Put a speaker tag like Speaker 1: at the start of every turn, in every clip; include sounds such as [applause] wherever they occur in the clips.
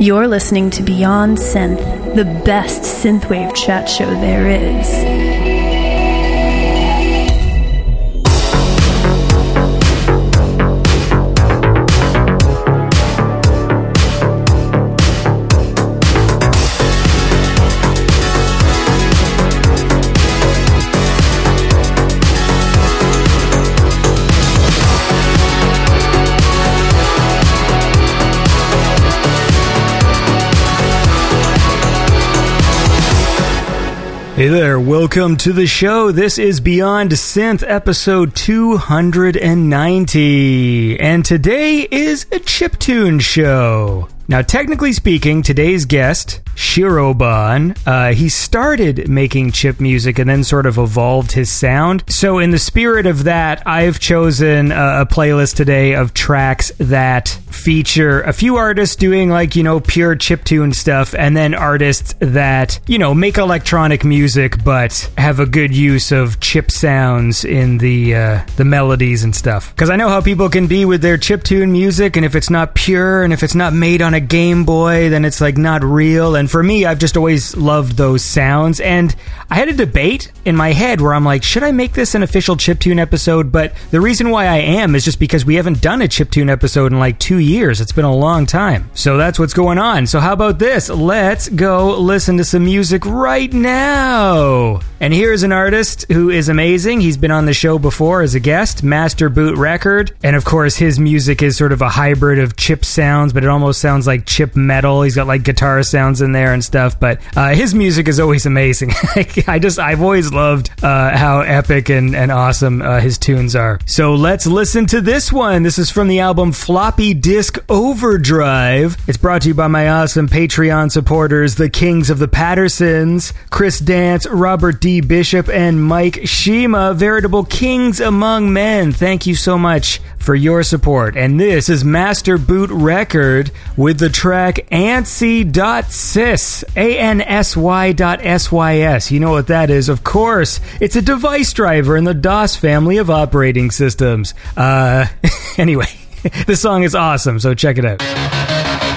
Speaker 1: You're listening to Beyond Synth, the best synthwave chat show there is.
Speaker 2: Hey there, welcome to the show. This is Beyond Synth episode 290. And today is a chiptune show. Now, technically speaking, today's guest, Shirobon, uh, he started making chip music and then sort of evolved his sound. So, in the spirit of that, I've chosen a, a playlist today of tracks that feature a few artists doing like, you know, pure chip tune stuff and then artists that, you know, make electronic music but have a good use of chip sounds in the uh, the melodies and stuff. Cuz I know how people can be with their chip tune music and if it's not pure and if it's not made on a Game Boy, then it's like not real. And for me, I've just always loved those sounds. And I had a debate in my head where I'm like, should I make this an official chiptune episode? But the reason why I am is just because we haven't done a chiptune episode in like two years. It's been a long time. So that's what's going on. So how about this? Let's go listen to some music right now. And here's an artist who is amazing. He's been on the show before as a guest, Master Boot Record. And of course, his music is sort of a hybrid of chip sounds, but it almost sounds like chip metal. He's got like guitar sounds in there and stuff. But uh, his music is always amazing. [laughs] I just, I've always loved uh, how epic and, and awesome uh, his tunes are. So let's listen to this one. This is from the album Floppy Disk Overdrive. It's brought to you by my awesome Patreon supporters, the Kings of the Pattersons, Chris Dance, Robert D. Bishop and Mike Shima, veritable kings among men. Thank you so much for your support. And this is Master Boot Record with the track ANSI.sys, A-N-S-Y dot S-Y-S. You know what that is, of course. It's a device driver in the DOS family of operating systems. Uh, [laughs] anyway, [laughs] this song is awesome, so check it out.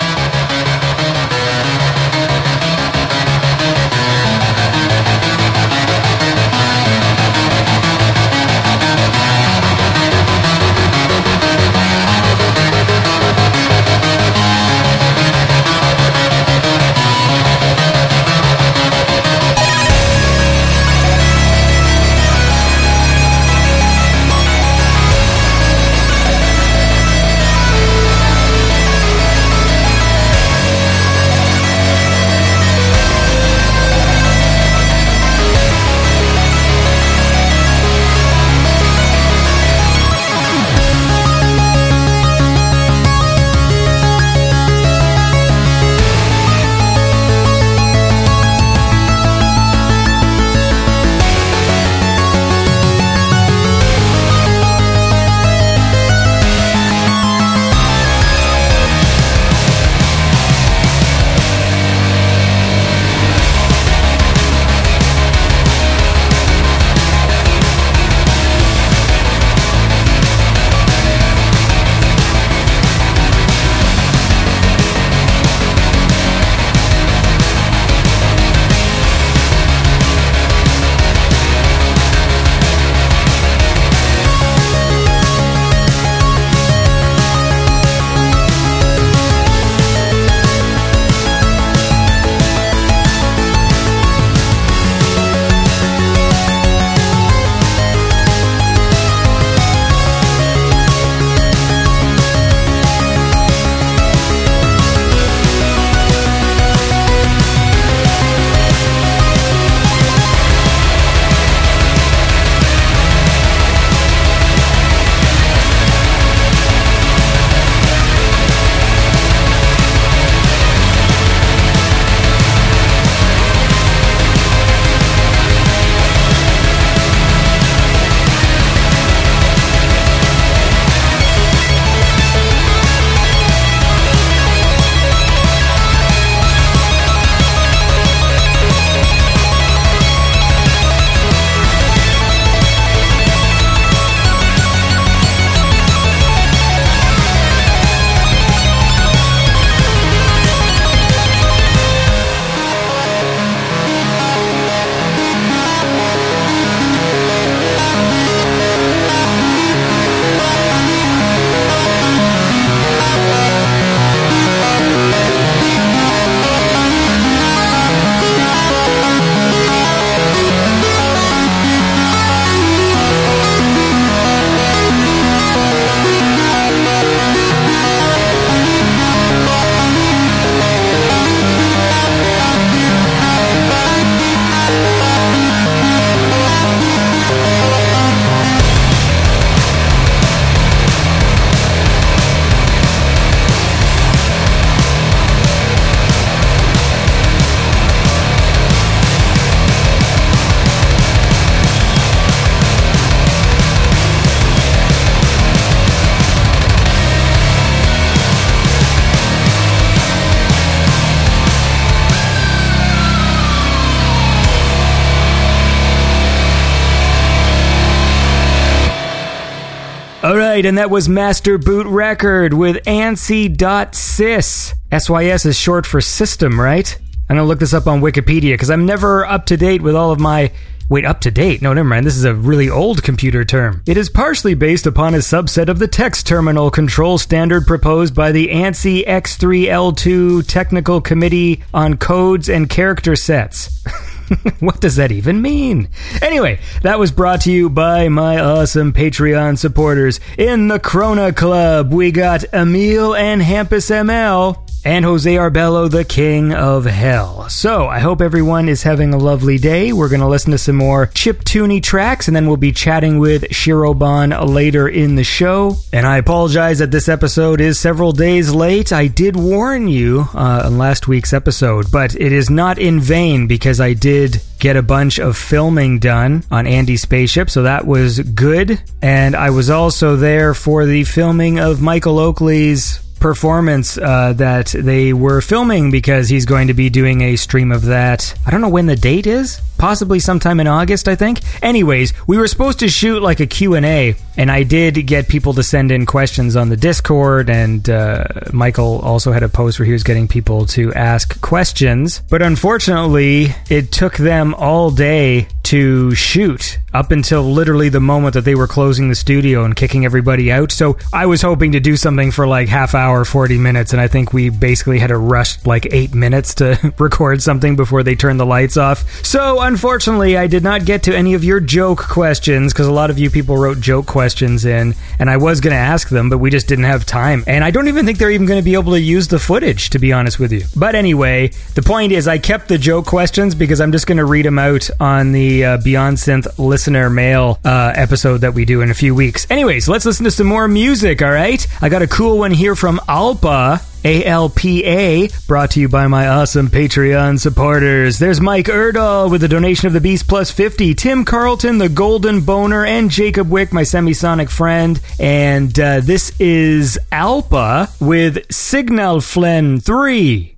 Speaker 2: Right, and that was Master Boot Record with ANSI.sys. SYS is short for system, right? I'm gonna look this up on Wikipedia because I'm never up to date with all of my. Wait, up to date? No, never mind. This is a really old computer term. It is partially based upon a subset of the text terminal control standard proposed by the ANSI X3L2 Technical Committee on Codes and Character Sets. [laughs] [laughs] what does that even mean? Anyway, that was brought to you by my awesome Patreon supporters. In the Krona Club, we got Emil and Hampus ML and Jose Arbello, the king of hell. So I hope everyone is having a lovely day. We're going to listen to some more chip tuney tracks, and then we'll be chatting with Shirobon later in the show. And I apologize that this episode is several days late. I did warn you uh, on last week's episode, but it is not in vain because I did get a bunch of filming done on Andy's spaceship, so that was good. And I was also there for the filming of Michael Oakley's performance uh, that they were filming because he's going to be doing a stream of that. I don't know when the date is. Possibly sometime in August, I think. Anyways, we were supposed to shoot like a Q&A, and I did get people to send in questions on the Discord, and uh, Michael also had a post where he was getting people to ask questions. But unfortunately, it took them all day to shoot up until literally the moment that they were closing the studio and kicking everybody out. So I was hoping to do something for like half hour, 40 minutes, and I think we basically had to rush like eight minutes to [laughs] record something before they turned the lights off. So unfortunately, I did not get to any of your joke questions because a lot of you people wrote joke questions in, and I was going to ask them, but we just didn't have time. And I don't even think they're even going to be able to use the footage, to be honest with you. But anyway, the point is, I kept the joke questions because I'm just going to read them out on the uh, Beyond Synth listener mail uh, episode that we do in a few weeks. Anyways, let's listen to some more music, all right? I got a cool one here from Alpa. ALPA, brought to you by my awesome Patreon supporters. There's Mike Erdahl with a donation of the Beast Plus 50, Tim Carlton, the Golden Boner, and Jacob Wick, my semisonic friend. And uh, this is Alpa with Signal Flen 3.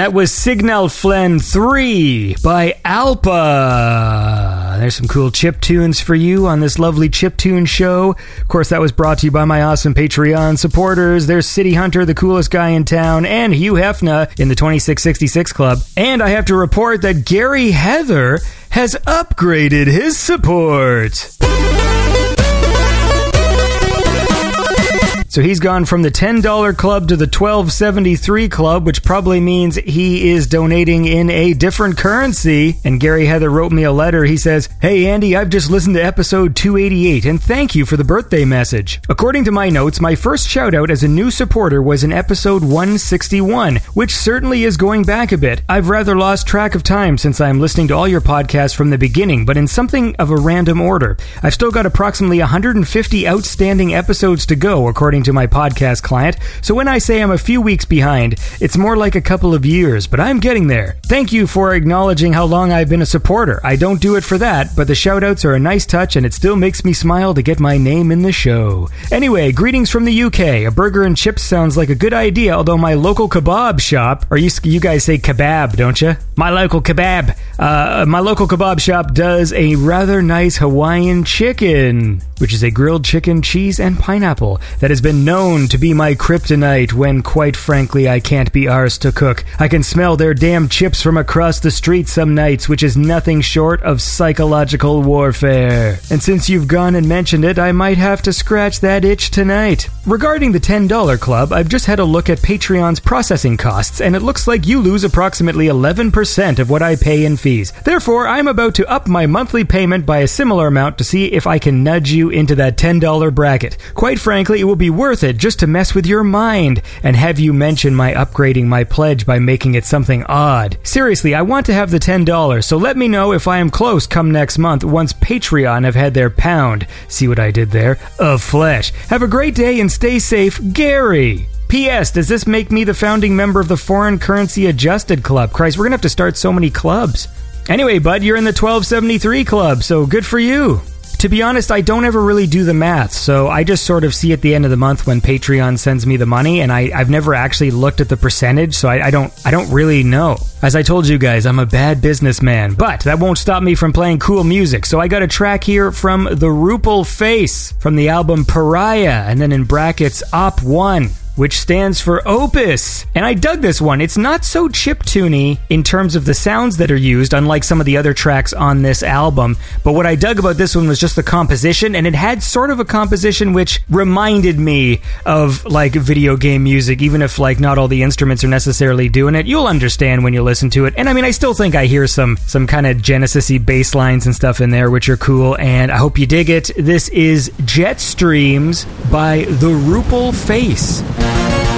Speaker 2: That was Signal Flen 3 by Alpa. there's some cool chip tunes for you on this lovely chip tune show. Of course, that was brought to you by my awesome Patreon supporters. There's City Hunter, the coolest guy in town, and Hugh Hefner in the 2666 Club. And I have to report that Gary Heather has upgraded his support. So he's gone from the $10 club to the 1273 club, which probably means he is donating in a different currency. And Gary Heather wrote me a letter. He says, Hey Andy, I've just listened to episode 288 and thank you for the birthday message. According to my notes, my first shout out as a new supporter was in episode 161, which certainly is going back a bit. I've rather lost track of time since I'm listening to all your podcasts from the beginning, but in something of a random order. I've still got approximately 150 outstanding episodes to go, according to my podcast client, so when I say I'm a few weeks behind, it's more like a couple of years, but I'm getting there. Thank you for acknowledging how long I've been a supporter. I don't do it for that, but the shoutouts are a nice touch and it still makes me smile to get my name in the show. Anyway, greetings from the UK. A burger and chips sounds like a good idea, although my local kebab shop, or you, you guys say kebab, don't you? My local kebab. Uh, my local kebab shop does a rather nice Hawaiian chicken, which is a grilled chicken, cheese, and pineapple that has been been known to be my kryptonite when, quite frankly, I can't be arsed to cook. I can smell their damn chips from across the street some nights, which is nothing short of psychological warfare. And since you've gone and mentioned it, I might have to scratch that itch tonight. Regarding the $10 club, I've just had a look at Patreon's processing costs, and it looks like you lose approximately 11% of what I pay in fees. Therefore, I'm about to up my monthly payment by a similar amount to see if I can nudge you into that $10 bracket. Quite frankly, it will be worth it just to mess with your mind and have you mention my upgrading my pledge by making it something odd. Seriously, I want to have the $10, so let me know if I am close come next month once Patreon have had their pound. See what I did there? Of flesh. Have a great day and stay safe, Gary. P.S. Does this make me the founding member of the Foreign Currency Adjusted Club? Christ, we're gonna have to start so many clubs. Anyway, bud, you're in the 1273 club, so good for you. To be honest, I don't ever really do the math, so I just sort of see at the end of the month when Patreon sends me the money, and I, have never actually looked at the percentage, so I, I don't I don't really know. As I told you guys, I'm a bad businessman, but that won't stop me from playing cool music. So I got a track here from the Rupal Face from the album Pariah, and then in brackets Op One which stands for Opus. And I dug this one. It's not so chip chiptune in terms of the sounds that are used, unlike some of the other tracks on this album. But what I dug about this one was just the composition, and it had sort of a composition which reminded me of like video game music, even if like not all the instruments are necessarily doing it. You'll understand when you listen to it. And I mean, I still think I hear some some kind of Genesis-y bass lines and stuff in there, which are cool. And I hope you dig it. This is Jet Streams by the Rupal Face. Thank you.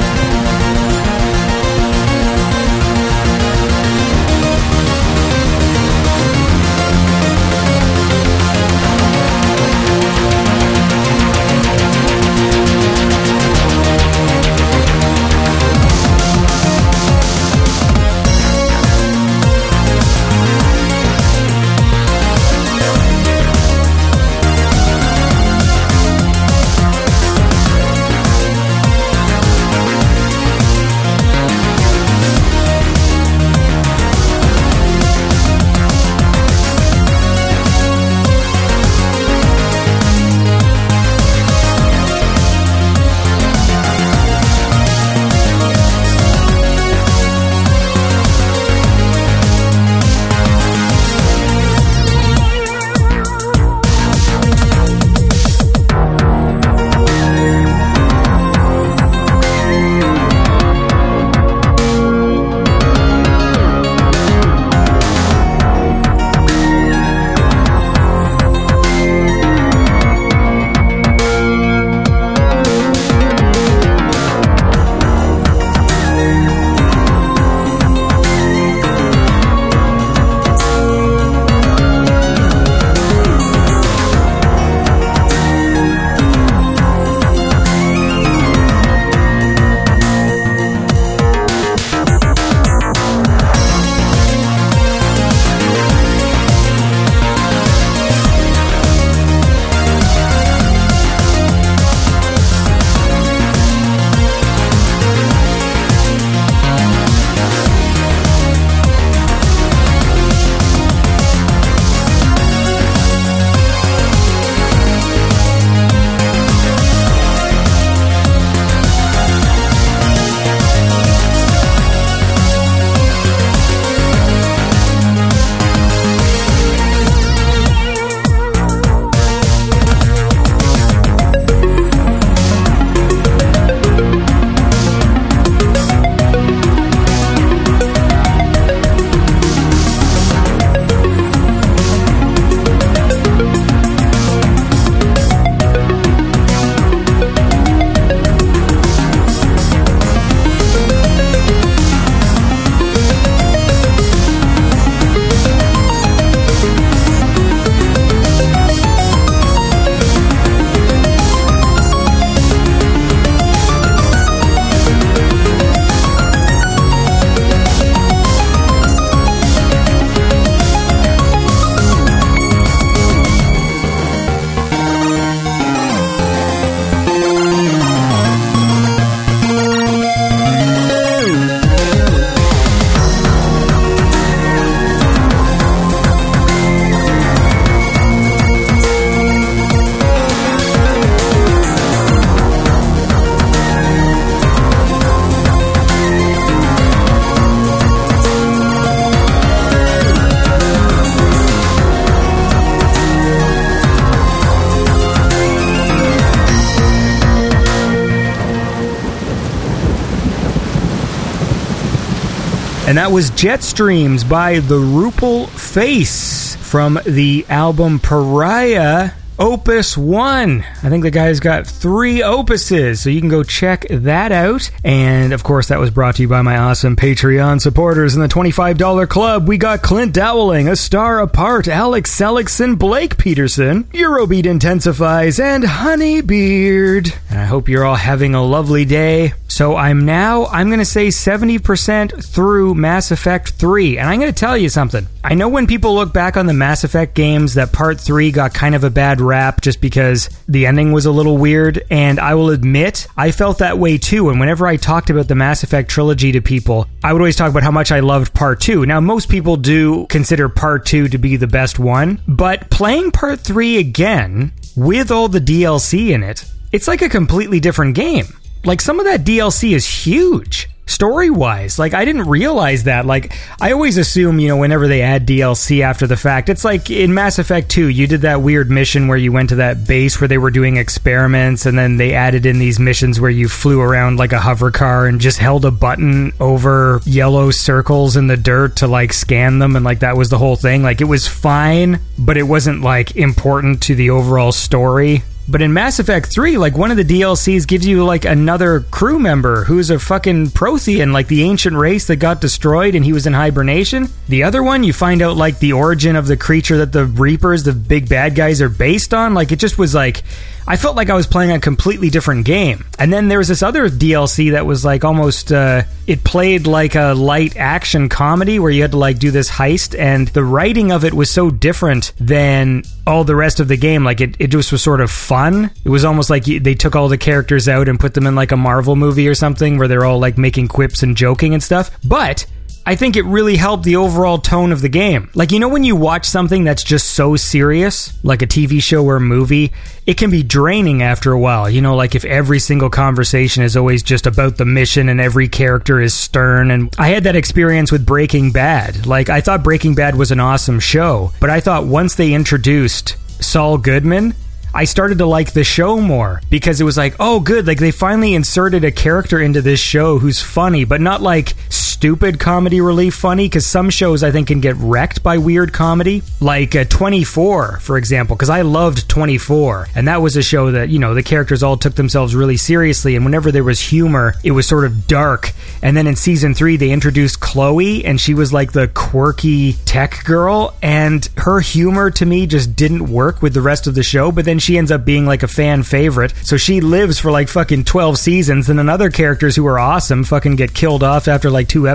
Speaker 2: And that was Jetstreams by the Rupel Face from the album Pariah Opus 1. I think the guy's got three opuses, so you can go check that out. And of course, that was brought to you by my awesome Patreon supporters in the $25 club. We got Clint Dowling, A Star Apart, Alex Seligson, Blake Peterson, Eurobeat Intensifies, and Honeybeard. And I hope you're all having a lovely day. So I'm now, I'm going to say 70% through Mass Effect 3. And I'm going to tell you something. I know when people look back on the Mass Effect games that part 3 got kind of a bad rap just because the ending was a little weird. And I will admit, I felt that way too. And whenever I talked about the Mass Effect trilogy to people, I would always talk about how much I loved part 2. Now, most people do consider part 2 to be the best one. But playing part 3 again, with all the DLC in it, it's like a completely different game like some of that DLC is huge story wise. Like I didn't realize that. Like I always assume, you know, whenever they add DLC after the fact, it's like in Mass Effect 2, you did that weird mission where you went to that base where they were doing experiments and then they added in these missions where you flew around like a hover car and just held a button over yellow circles in the dirt to like scan them and like that was the whole thing. Like it was fine, but it wasn't like important to the overall story. But in Mass Effect 3, like one of the DLCs gives you like another crew member who's a fucking Prothean, like the ancient race that got destroyed and he was in hibernation. The other one, you find out like the origin of the creature that the Reapers, the big bad guys, are based on. Like it just was like I felt like I was playing a completely different game. And then there was this other DLC that was like almost uh, it played like a light action comedy where you had to like do this heist, and the writing of it was so different than all the rest of the game. Like it, it just was sort of fun. It was almost like they took all the characters out and put them in like a Marvel movie or something where they're all like making quips and joking and stuff. But I think it really helped the overall tone of the game. Like, you know, when you watch something that's just so serious, like a TV show or a movie, it can be draining after a while. You know, like if every single conversation is always just about the mission and every character is stern. And I had that experience with Breaking Bad. Like, I thought Breaking Bad was an awesome show, but I thought once they introduced Saul Goodman, I started to like the show more because it was like, oh, good. Like they finally inserted a character into this show who's funny, but not like stupid comedy relief funny because some shows I think can get wrecked by weird comedy, like uh, 24, for example, because I loved 24. And that was a show that, you know, the characters all took themselves really seriously. And whenever there was humor, it was sort of dark. And then in season three, they introduced Chloe, and she was like the quirky tech girl. And her humor to me just didn't work with the rest of the show. But then she ends up being like a fan favorite. So she lives for like fucking 12 seasons. And then other characters who are awesome fucking get killed off after like two episodes.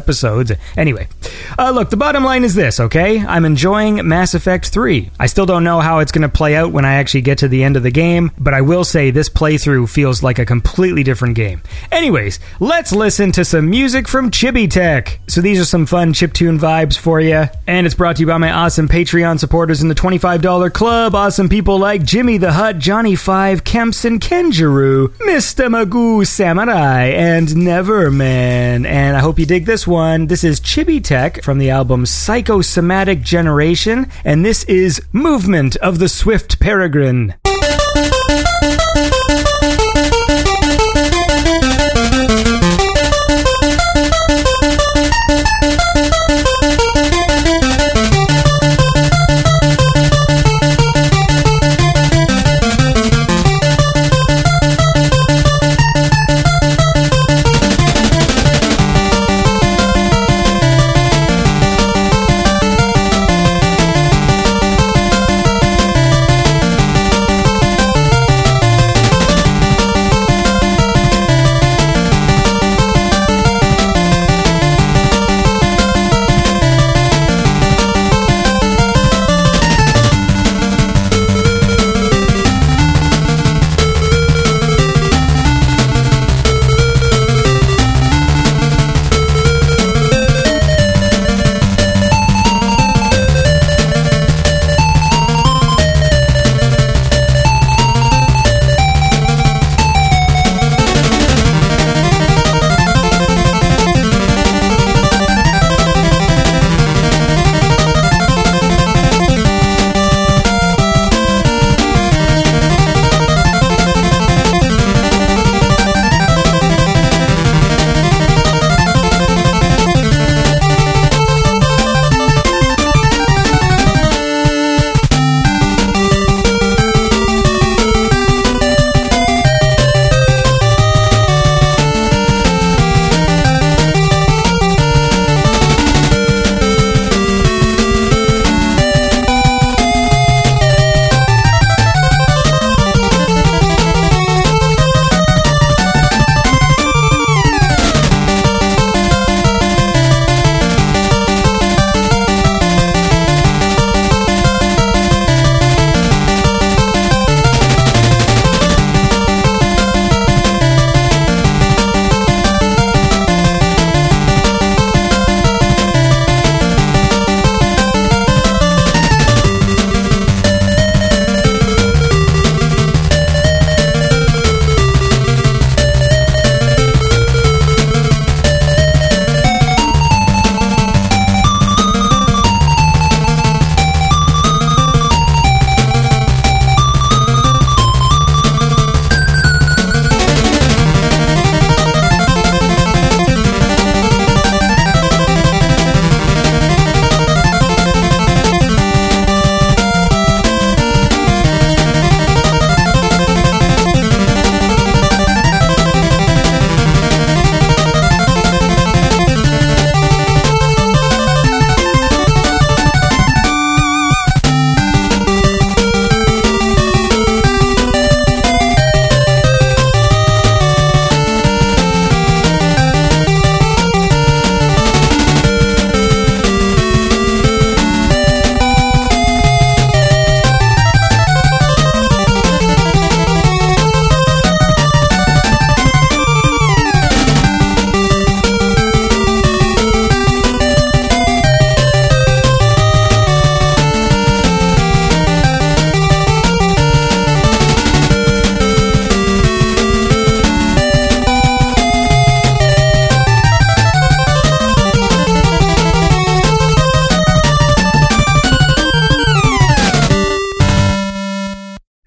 Speaker 2: Anyway, uh, look, the bottom line is this, okay? I'm enjoying Mass Effect 3. I still don't know how it's going to play out when I actually get to the end of the game, but I will say this playthrough feels like a completely different game. Anyways, let's listen to some music from Chibi Tech. So these are some fun chiptune vibes for you, and it's brought to you by my awesome Patreon supporters in the $25 club. Awesome people like Jimmy the Hut, Johnny Five, Kempson Kenjuru, Mr. Magoo Samurai, and Neverman. And I hope you dig this one. This is Chibi Tech from the album Psychosomatic Generation, and this is Movement of the Swift Peregrine.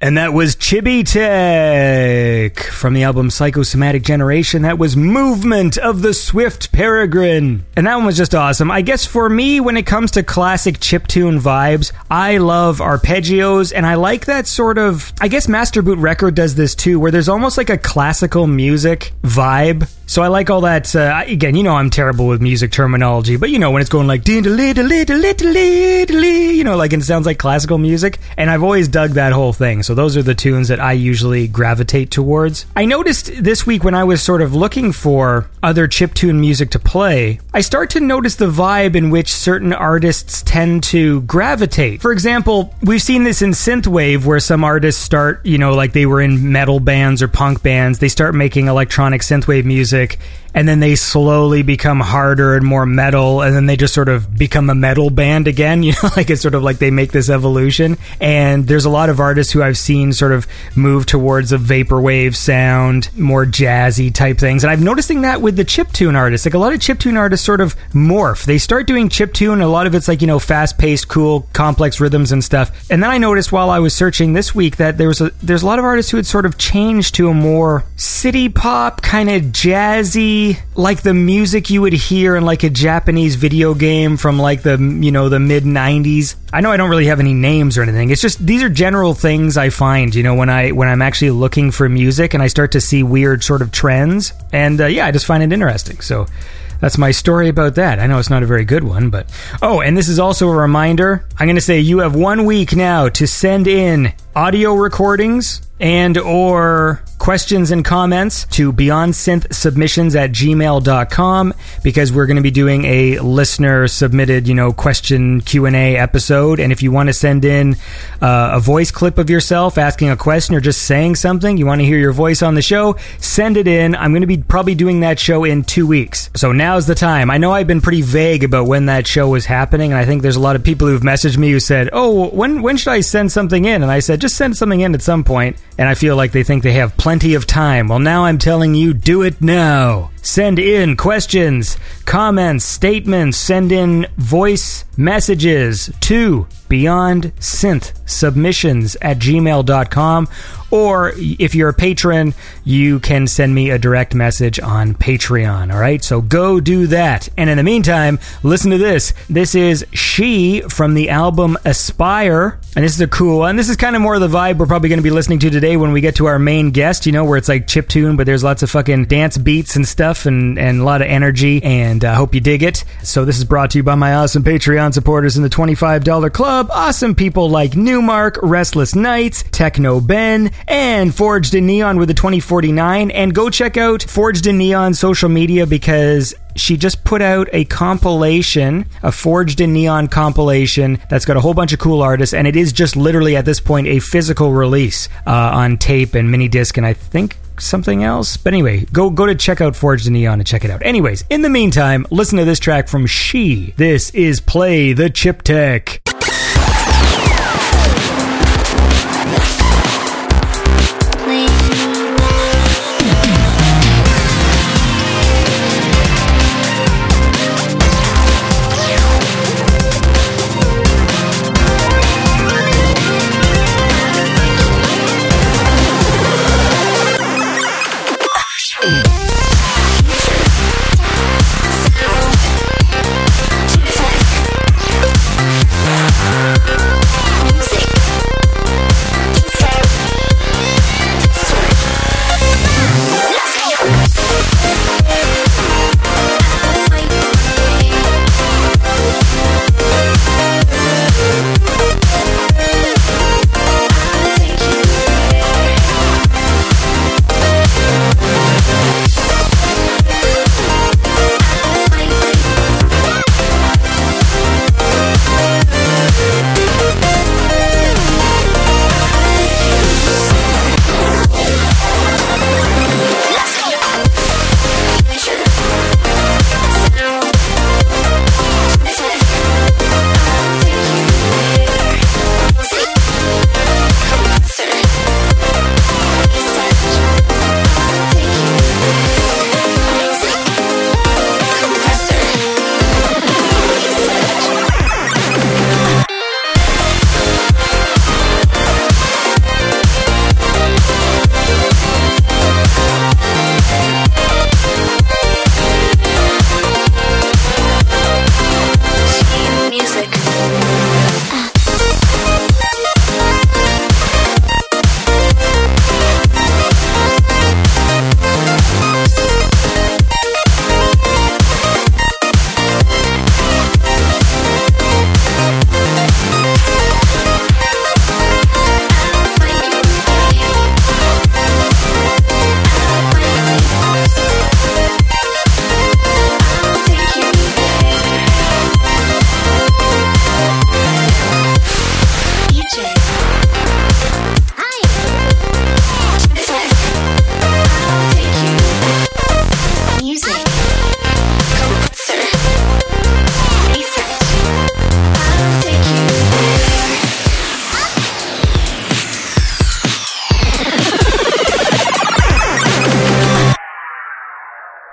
Speaker 2: And that was Chibi Tech from the album Psychosomatic Generation. That was Movement of the Swift Peregrine. And that one was just awesome. I guess for me, when it comes to classic chiptune vibes, I love arpeggios and I like that sort of, I guess Master Boot Record does this too, where there's almost like a classical music vibe so I like all that. Uh, again, you know, I'm terrible with music terminology, but you know, when it's going like, you know, like it sounds like classical music. And I've always dug that whole thing. So those are the tunes that I usually gravitate towards. I noticed this week when I was sort of looking for other chiptune music to play, I start to notice the vibe in which certain artists tend to gravitate. For example, we've seen this in synthwave where some artists start, you know, like they were in metal bands or punk bands, they start making electronic synthwave music music and then they slowly become harder and more metal and then they just sort of become a metal band again [laughs] you know like it's sort of like they make this evolution. And there's a lot of artists who i've seen sort of move towards a vaporwave sound more jazzy type things. And i'm noticing that with the chiptune artists like a lot of chiptune artists sort of morph. They start doing chip chiptune a lot of it's like you know fast-paced cool complex rhythms and stuff. And then i noticed while i was searching this week that there was a there's a lot of artists who had sort of changed to a more city pop kind of jazzy like the music you would hear in like a Japanese video game from like the you know the mid 90s. I know I don't really have any names or anything. It's just these are general things I find, you know, when I when I'm actually looking for music and I start to see weird sort of trends and uh, yeah, I just find it interesting. So that's my story about that. I know it's not a very good one, but oh, and this is also a reminder. I'm going to say you have one week now to send in audio recordings and or questions and comments to beyondsynthsubmissions synth submissions at gmail.com because we're going to be doing a listener submitted you know question q&a episode. And if you want to send in uh, a voice clip of yourself asking a question or just saying something you want to hear your voice on the show send it in. I'm going to be probably doing that show in two weeks. So now's the time. I know i've been pretty vague about when that show was happening and i think there's a lot of people who've messaged me who said oh when, when should i send something in? And i said just send something in at some point and i feel like they think they have plenty of time. Well, now I'm telling you, do it now. Send in questions, comments, statements, send in voice messages to Beyond Synth Submissions at gmail.com. Or if you're a patron, you can send me a direct message on Patreon. All right, so go do that. And in the meantime, listen to this. This is She from the album Aspire. And this is a cool one. This is kind of more of the vibe we're probably going to be listening to today when we get to our main guest, you know, where it's like chip tune, but there's lots of fucking dance beats and stuff and, and a lot of energy. And I uh, hope you dig it. So this is brought to you by my awesome Patreon supporters in the $25 club. Awesome people like Newmark, Restless Nights, Techno Ben, and Forged in Neon with the 2049. And go check out Forged in Neon social media because she just put out a compilation, a Forged in Neon compilation that's got a whole bunch of cool artists, and it is just literally at this point a physical release uh, on tape and mini disc, and I think something else. But anyway, go go to check out Forged in Neon and check it out. Anyways, in the meantime, listen to this track from She. This is Play the Chip Tech.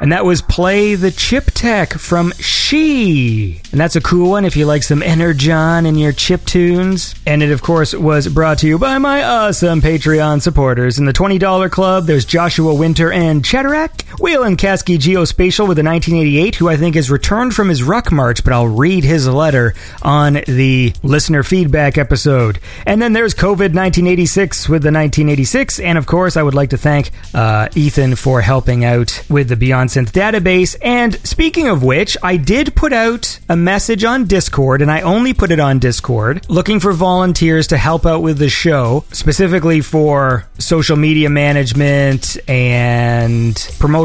Speaker 2: And that was Play the Chip Tech from She. And that's a cool one if you like some Energon in your chip tunes. And it, of course, was brought to you by my awesome Patreon supporters. In the $20 club, there's Joshua Winter and Chatterack, Waylon Kasky Geospatial with a 1988, who I think has returned from his ruck march, but I'll read his letter on the listener feedback episode. And then there's COVID 1986 with the 1986. And of course, I would like to thank uh, Ethan for helping out with the Beyond Synth database. And speaking of which, I did put out a message on Discord, and I only put it on Discord, looking for volunteers to help out with the show, specifically for social media management and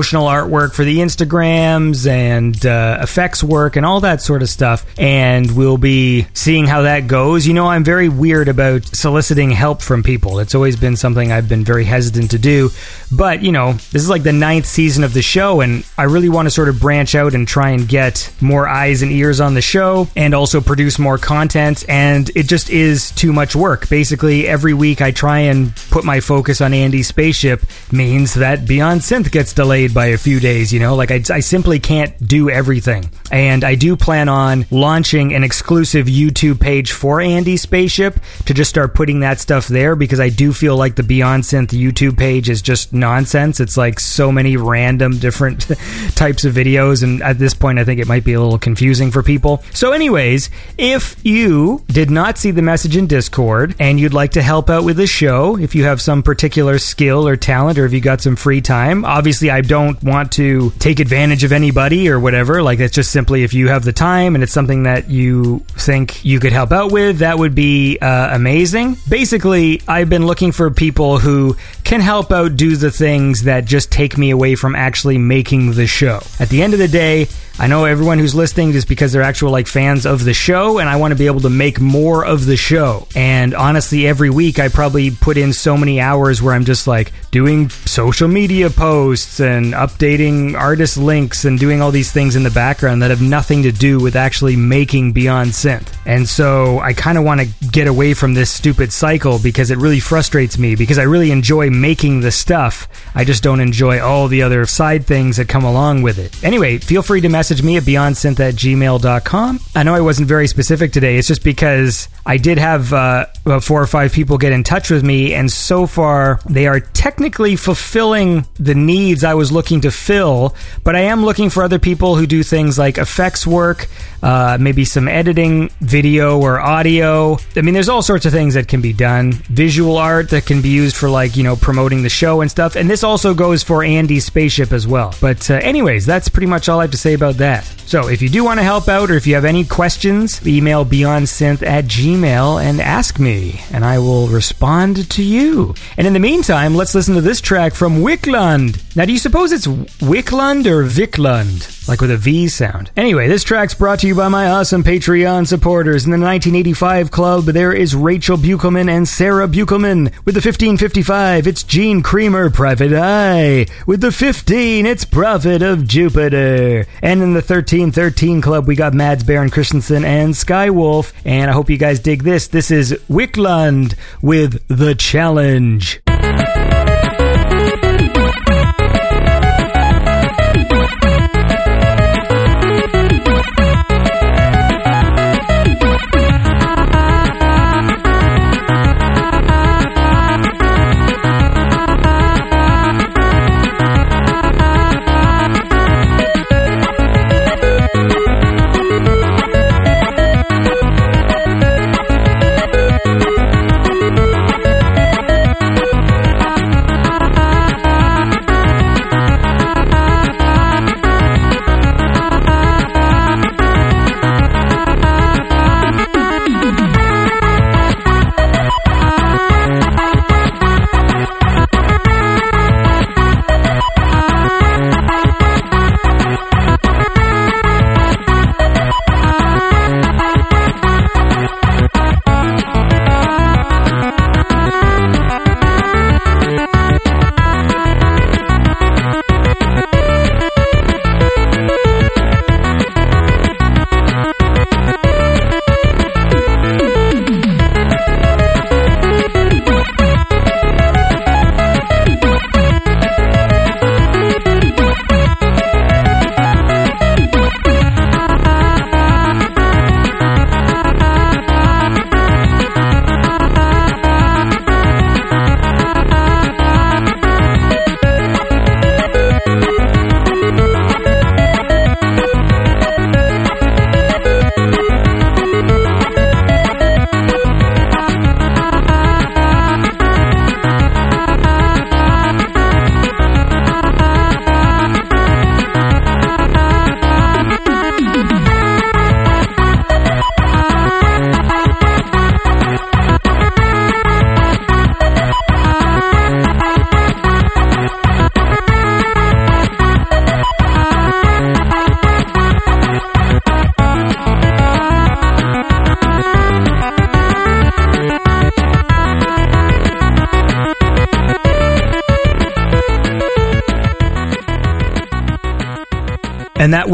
Speaker 2: promotional artwork for the Instagrams and uh, effects work and all that sort of stuff. And we'll be seeing how that goes. You know, I'm very weird about soliciting help from people. It's always been something I've been very hesitant to do. But, you know, this is like the ninth season of the show, and I really want to sort of branch out and try and get more eyes and ears on the show and also produce more content. And it just is too much work. Basically, every week I try and put my focus on Andy's spaceship means that Beyond Synth gets delayed by a few days, you know? Like, I, I simply can't do everything. And I do plan on launching an exclusive YouTube page for Andy's spaceship to just start putting that stuff there because I do feel like the Beyond Synth YouTube page is just nonsense. It's like so many random different [laughs] types of videos. And at this point, I think it might be a little confusing for people. So, anyways, if you did not see the message in Discord and you'd like to help out with the show, if you have some particular skill or talent, or if you got some free time, obviously, I don't want to take advantage of anybody or whatever. Like, it's just simply if you have the time and it's something that you think you could help out with, that would be uh, amazing. Basically, I've been looking for people who can help out do the things that just take me away from actually making the show. At the end of the day, I know everyone who's listening just because they're actual like fans of the show, and I want to be able to make more of the show. And honestly, every week I probably put in so many hours where I'm just like doing social media posts and updating artist links and doing all these things in the background that have nothing to do with actually making Beyond Synth. And so I kind of want to get away from this stupid cycle because it really frustrates me because I really enjoy making the stuff. I just don't enjoy all the other side things that come along with it. Anyway, feel free to message me at beyondsynth at gmail.com. I know I wasn't very specific today. It's just because I did have uh, about four or five people get in touch with me, and so far they are technically fulfilling the needs I was looking to fill. But I am looking for other people who do things like effects work, uh, maybe some editing, video or audio. I mean, there's all sorts of things that can be done. Visual art that can be used for like you know promoting the show and stuff. And this also goes for Andy's spaceship as well. But uh, anyways, that's pretty much all I have to say about that. So if you do want to help out or if you have any questions, email beyondsynth at gmail and ask me, and I will respond to you. And in the meantime, let's listen to this track from Wicklund. Now, do you suppose it's Wicklund or Vicklund? Like with a V sound. Anyway, this track's brought to you by my awesome Patreon supporters. In the 1985 club, there is Rachel Buchelman and Sarah Buchelman. With the 1555, it's Gene Creamer, Private Eye. With the 15, it's Prophet of Jupiter. And in the 1313 club, we got Mads Baron Christensen and Skywolf. And I hope you guys dig this. This is Wicklund with The Challenge.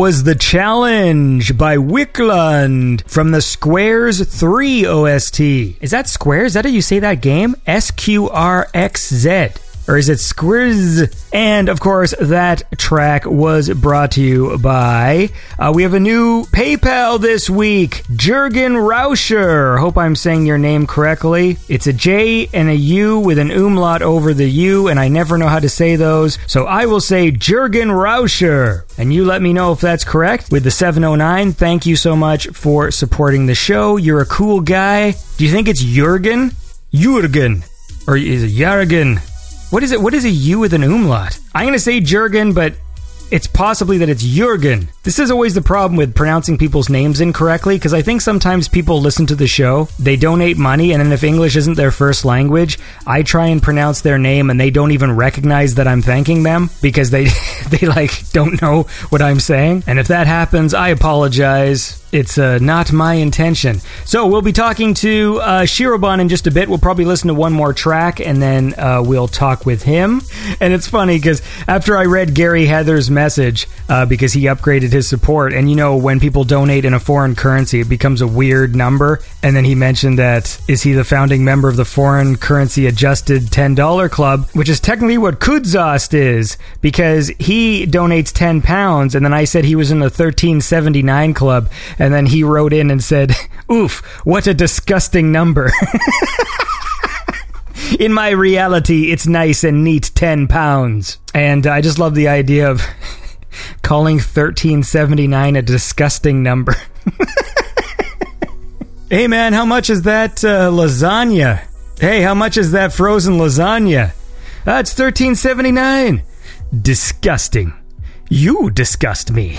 Speaker 2: Was The Challenge by Wicklund from the Squares 3 OST. Is that Squares? Is that how you say that game? S Q R X Z or is it Squiz? And of course, that track was brought to you by. Uh, we have a new PayPal this week, Jurgen Rauscher. Hope I'm saying your name correctly. It's a J and a U with an umlaut over the U, and I never know how to say those, so I will say Jurgen Rauscher. And you let me know if that's correct with the 709. Thank you so much for supporting the show. You're a cool guy. Do you think it's Jurgen? Jurgen. Or is it Jurgen? What is it? What is a U with an umlaut? I'm going to say Jurgen, but it's possibly that it's Jurgen. This is always the problem with pronouncing people's names incorrectly because I think sometimes people listen to the show, they donate money, and then if English isn't their first language, I try and pronounce their name and they don't even recognize that I'm thanking them because they [laughs] they like don't know what I'm saying. And if that happens, I apologize. It's uh, not my intention. So we'll be talking to uh, Shirobon in just a bit. We'll probably listen to one more track and then uh, we'll talk with him. [laughs] And it's funny because after I read Gary Heather's message, uh, because he upgraded his support, and you know, when people donate in a foreign currency, it becomes a weird number. And then he mentioned that is he the founding member of the foreign currency adjusted $10 club, which is technically what Kudzost is, because he donates 10 pounds. And then I said he was in the 1379 club and then he wrote in and said, Oof, what a disgusting number. [laughs] in my reality, it's nice and neat 10 pounds. And I just love the idea of [laughs] calling 1379 a disgusting number. [laughs] hey man, how much is that uh, lasagna? Hey, how much is that frozen lasagna? That's 1379. Disgusting. You disgust me.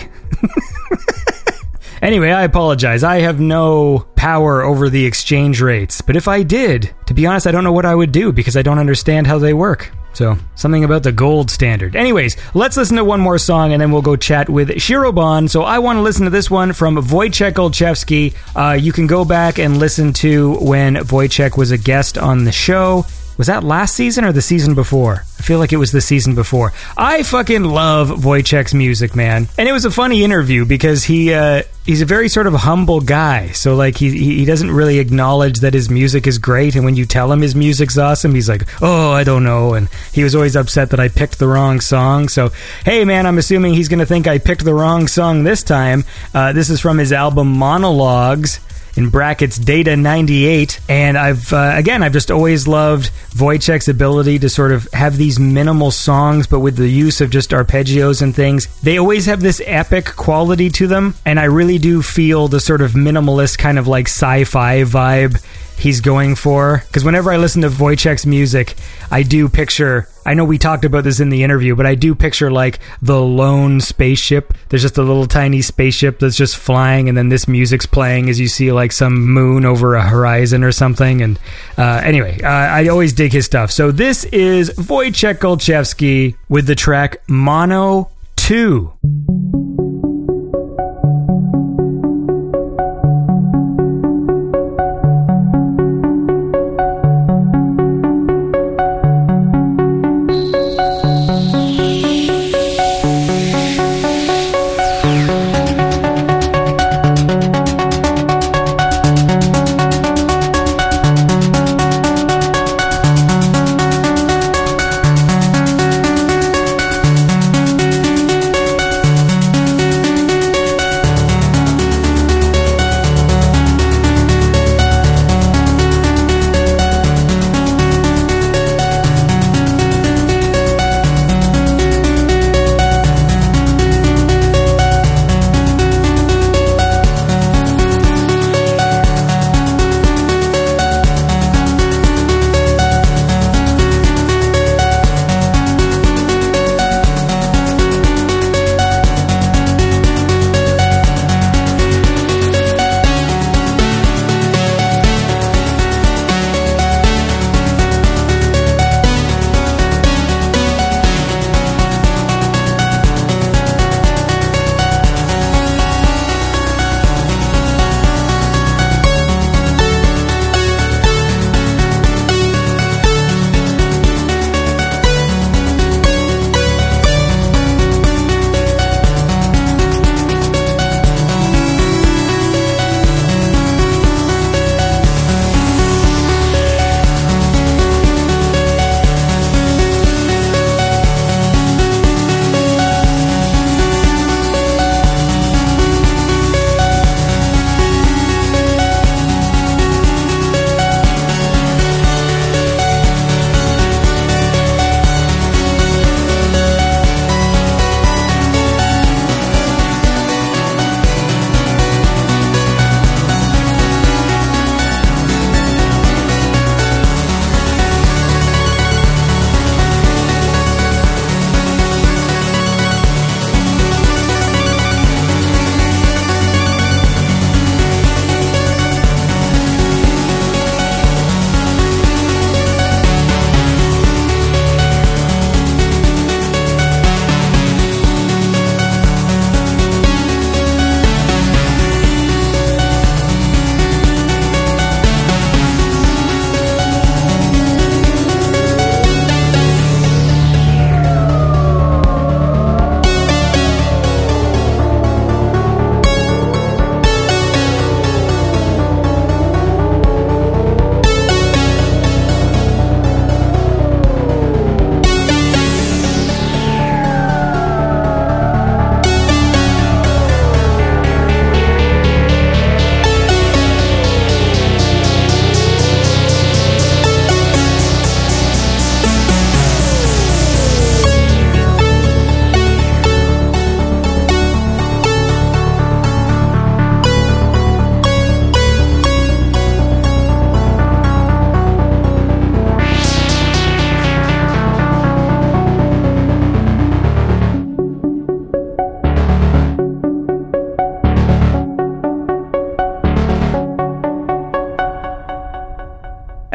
Speaker 2: Anyway, I apologize. I have no power over the exchange rates. But if I did, to be honest, I don't know what I would do because I don't understand how they work. So, something about the gold standard. Anyways, let's listen to one more song and then we'll go chat with Shirobon. So, I want to listen to this one from Wojciech Olszewski. Uh, you can go back and listen to when Wojciech was a guest on the show. Was that last season or the season before? I feel like it was the season before. I fucking love Wojciech's music, man. And it was a funny interview because he uh, he's a very sort of humble guy. So like he he doesn't really acknowledge that his music is great. And when you tell him his music's awesome, he's like, oh, I don't know. And he was always upset that I picked the wrong song. So hey, man, I'm assuming he's gonna think I picked the wrong song this time. Uh, this is from his album Monologues in brackets data 98 and i've uh, again i've just always loved Wojciech's ability to sort of have these minimal songs but with the use of just arpeggios and things. They always have this epic quality to them and i really do feel the sort of minimalist kind of like sci-fi vibe he's going for. Because whenever I listen to Wojciech's music, I do picture. I know we talked about this in the interview, but I do picture like the lone spaceship. There's just a little tiny spaceship that's just flying, and then this music's playing as you see like some moon over a horizon or something. And uh, anyway, uh, I always dig his stuff. So this is Wojciech Olszewski with the track Mono 2.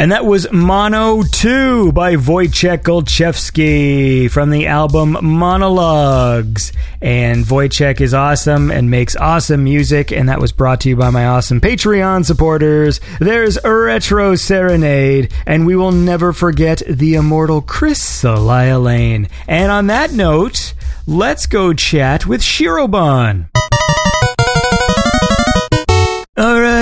Speaker 2: And that was Mono 2 by Wojciech Olszewski from the album Monologues. And Wojciech is awesome and makes awesome music, and that was brought to you by my awesome Patreon supporters. There's a Retro Serenade, and we will never forget the immortal Chris Lane. And on that note, let's go chat with Shirobon.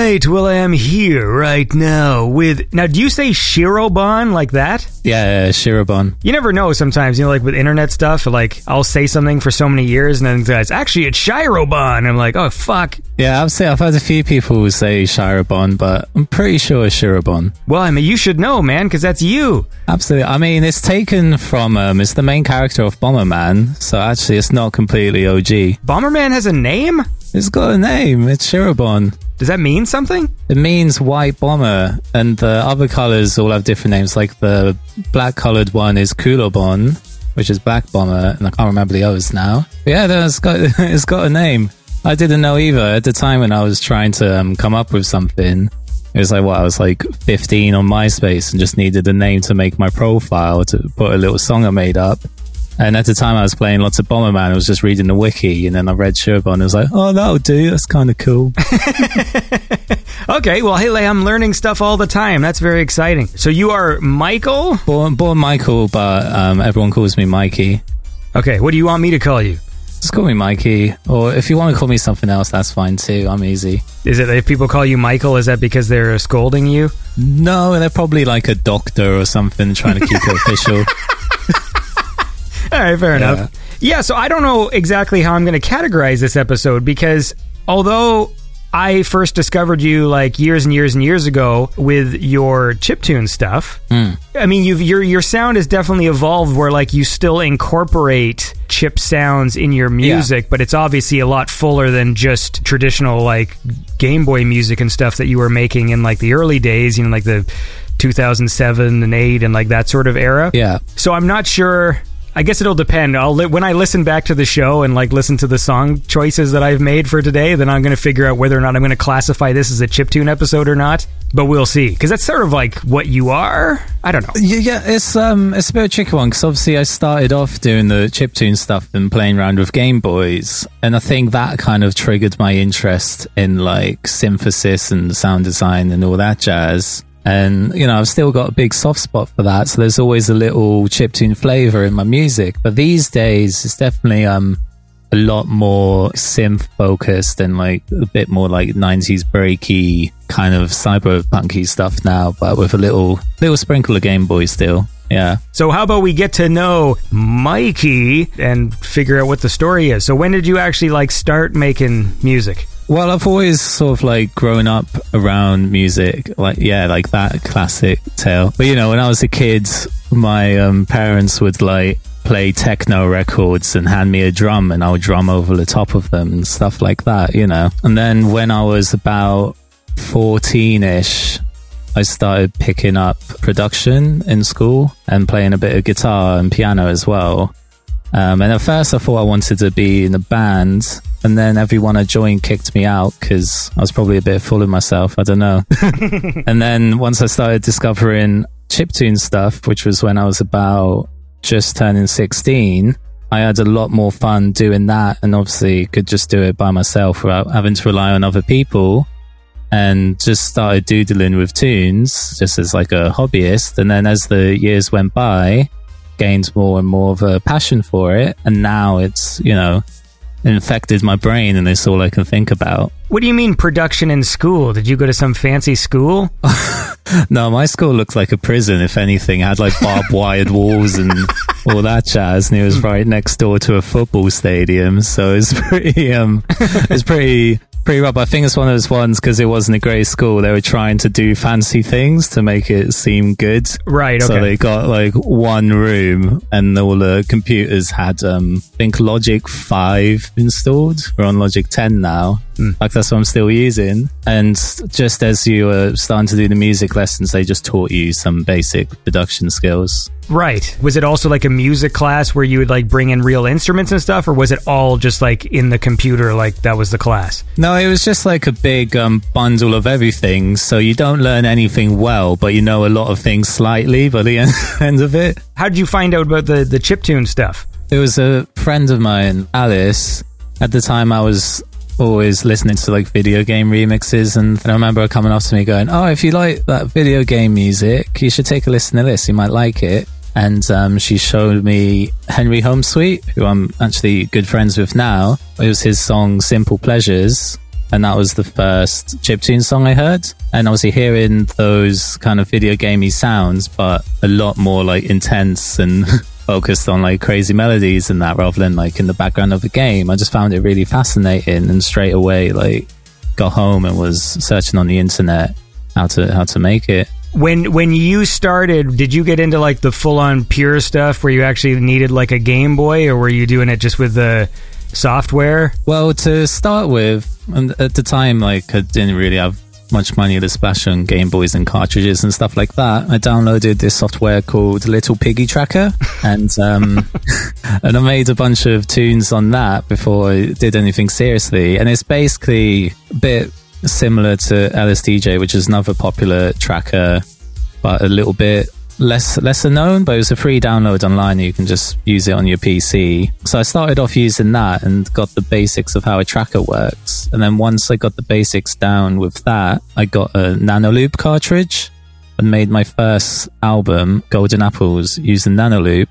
Speaker 2: Right, well, I am here right now with. Now, do you say Shirobon like that?
Speaker 3: Yeah, Shirobon.
Speaker 2: You never know sometimes, you know, like with internet stuff, like I'll say something for so many years and then guys, actually, it's Shirobon. I'm like, oh, fuck.
Speaker 3: Yeah, I've say I've had a few people who say Shirobon, but I'm pretty sure it's Shirobon.
Speaker 2: Well, I mean, you should know, man, because that's you.
Speaker 3: Absolutely. I mean, it's taken from, um, it's the main character of Bomberman, so actually it's not completely OG.
Speaker 2: Bomberman has a name?
Speaker 3: It's got a name. It's Shirobon.
Speaker 2: Does that mean something?
Speaker 3: It means white bomber, and the other colors all have different names. Like the black colored one is Kurobon, which is black bomber, and I can't remember the others now. But yeah, it's got [laughs] it's got a name. I didn't know either at the time when I was trying to um, come up with something. It was like what I was like 15 on MySpace and just needed a name to make my profile to put a little song I made up. And at the time, I was playing lots of Bomberman. I was just reading the wiki, and then I read Shirobon. I was like, "Oh, that'll do. That's kind of cool." [laughs] [laughs]
Speaker 2: okay, well, hey, I'm learning stuff all the time. That's very exciting. So you are Michael?
Speaker 3: Born, born Michael, but um, everyone calls me Mikey.
Speaker 2: Okay, what do you want me to call you?
Speaker 3: Just call me Mikey, or if you want to call me something else, that's fine too. I'm easy.
Speaker 2: Is it if people call you Michael? Is that because they're scolding you?
Speaker 3: No, they're probably like a doctor or something trying to keep it [laughs] official.
Speaker 2: All right, fair yeah. enough. Yeah, so I don't know exactly how I'm going to categorize this episode because although I first discovered you like years and years and years ago with your chiptune stuff. Mm. I mean, you've, your your sound has definitely evolved where like you still incorporate chip sounds in your music, yeah. but it's obviously a lot fuller than just traditional like Game Boy music and stuff that you were making in like the early days, you know, like the 2007 and 8 and like that sort of era.
Speaker 3: Yeah.
Speaker 2: So I'm not sure I guess it'll depend. I'll li- when I listen back to the show and like listen to the song choices that I've made for today, then I'm going to figure out whether or not I'm going to classify this as a chiptune episode or not. But we'll see because that's sort of like what you are. I don't know.
Speaker 3: Yeah, it's um, it's a bit of a tricky one because obviously I started off doing the chiptune stuff and playing around with Game Boys, and I think that kind of triggered my interest in like synthesis and sound design and all that jazz. And, you know, I've still got a big soft spot for that. So there's always a little chiptune flavor in my music. But these days, it's definitely, um, a lot more synth focused and like a bit more like 90s breaky kind of cyberpunky stuff now, but with a little, little sprinkle of Game Boy still. Yeah.
Speaker 2: So how about we get to know Mikey and figure out what the story is? So when did you actually like start making music?
Speaker 3: Well, I've always sort of like grown up around music, like yeah, like that classic tale. But you know, when I was a kid, my um, parents would like play techno records and hand me a drum, and I would drum over the top of them and stuff like that, you know. And then when I was about fourteen-ish, I started picking up production in school and playing a bit of guitar and piano as well. Um, and at first, I thought I wanted to be in a band and then everyone I joined kicked me out because I was probably a bit full of myself. I don't know. [laughs] and then once I started discovering chiptune stuff, which was when I was about just turning 16, I had a lot more fun doing that and obviously could just do it by myself without having to rely on other people and just started doodling with tunes just as like a hobbyist. And then as the years went by, gained more and more of a passion for it. And now it's, you know, infected my brain and it's all I can think about.
Speaker 2: What do you mean production in school? Did you go to some fancy school? [laughs]
Speaker 3: no, my school looked like a prison, if anything. It had like barbed [laughs] wired walls and all that jazz, and it was right next door to a football stadium. So it's [laughs] pretty, um, it's pretty pretty rough. I think it's one of those ones because it wasn't a great school. They were trying to do fancy things to make it seem good.
Speaker 2: Right. Okay.
Speaker 3: So they got like one room and all the computers had, um, I think Logic 5 installed. We're on Logic 10 now. Like that's what I'm still using. And just as you were starting to do the music lessons, they just taught you some basic production skills.
Speaker 2: Right. Was it also like a music class where you would like bring in real instruments and stuff, or was it all just like in the computer, like that was the class?
Speaker 3: No, it was just like a big um, bundle of everything. So you don't learn anything well, but you know a lot of things slightly by the [laughs] end, end of it.
Speaker 2: How did you find out about the the chiptune stuff?
Speaker 3: It was a friend of mine, Alice. At the time, I was always listening to like video game remixes, and I remember her coming up to me going, "Oh, if you like that video game music, you should take a listen to this. You might like it." And um, she showed me Henry Homesweet, who I'm actually good friends with now. It was his song "Simple Pleasures." And that was the first chiptune song I heard. And obviously hearing those kind of video gamey sounds, but a lot more like intense and [laughs] focused on like crazy melodies and that rather than like in the background of the game. I just found it really fascinating and straight away like got home and was searching on the internet how to how to make it.
Speaker 2: When when you started, did you get into like the full on pure stuff where you actually needed like a Game Boy, or were you doing it just with the software?
Speaker 3: Well, to start with, and at the time, like I didn't really have much money to splash on Game Boys and cartridges and stuff like that. I downloaded this software called Little Piggy Tracker, [laughs] and um, [laughs] and I made a bunch of tunes on that before I did anything seriously. And it's basically a bit similar to LSDJ, which is another popular tracker, but a little bit less lesser known, but it was a free download online. You can just use it on your PC. So I started off using that and got the basics of how a tracker works. And then once I got the basics down with that, I got a Nanoloop cartridge and made my first album, Golden Apples, using Nanoloop.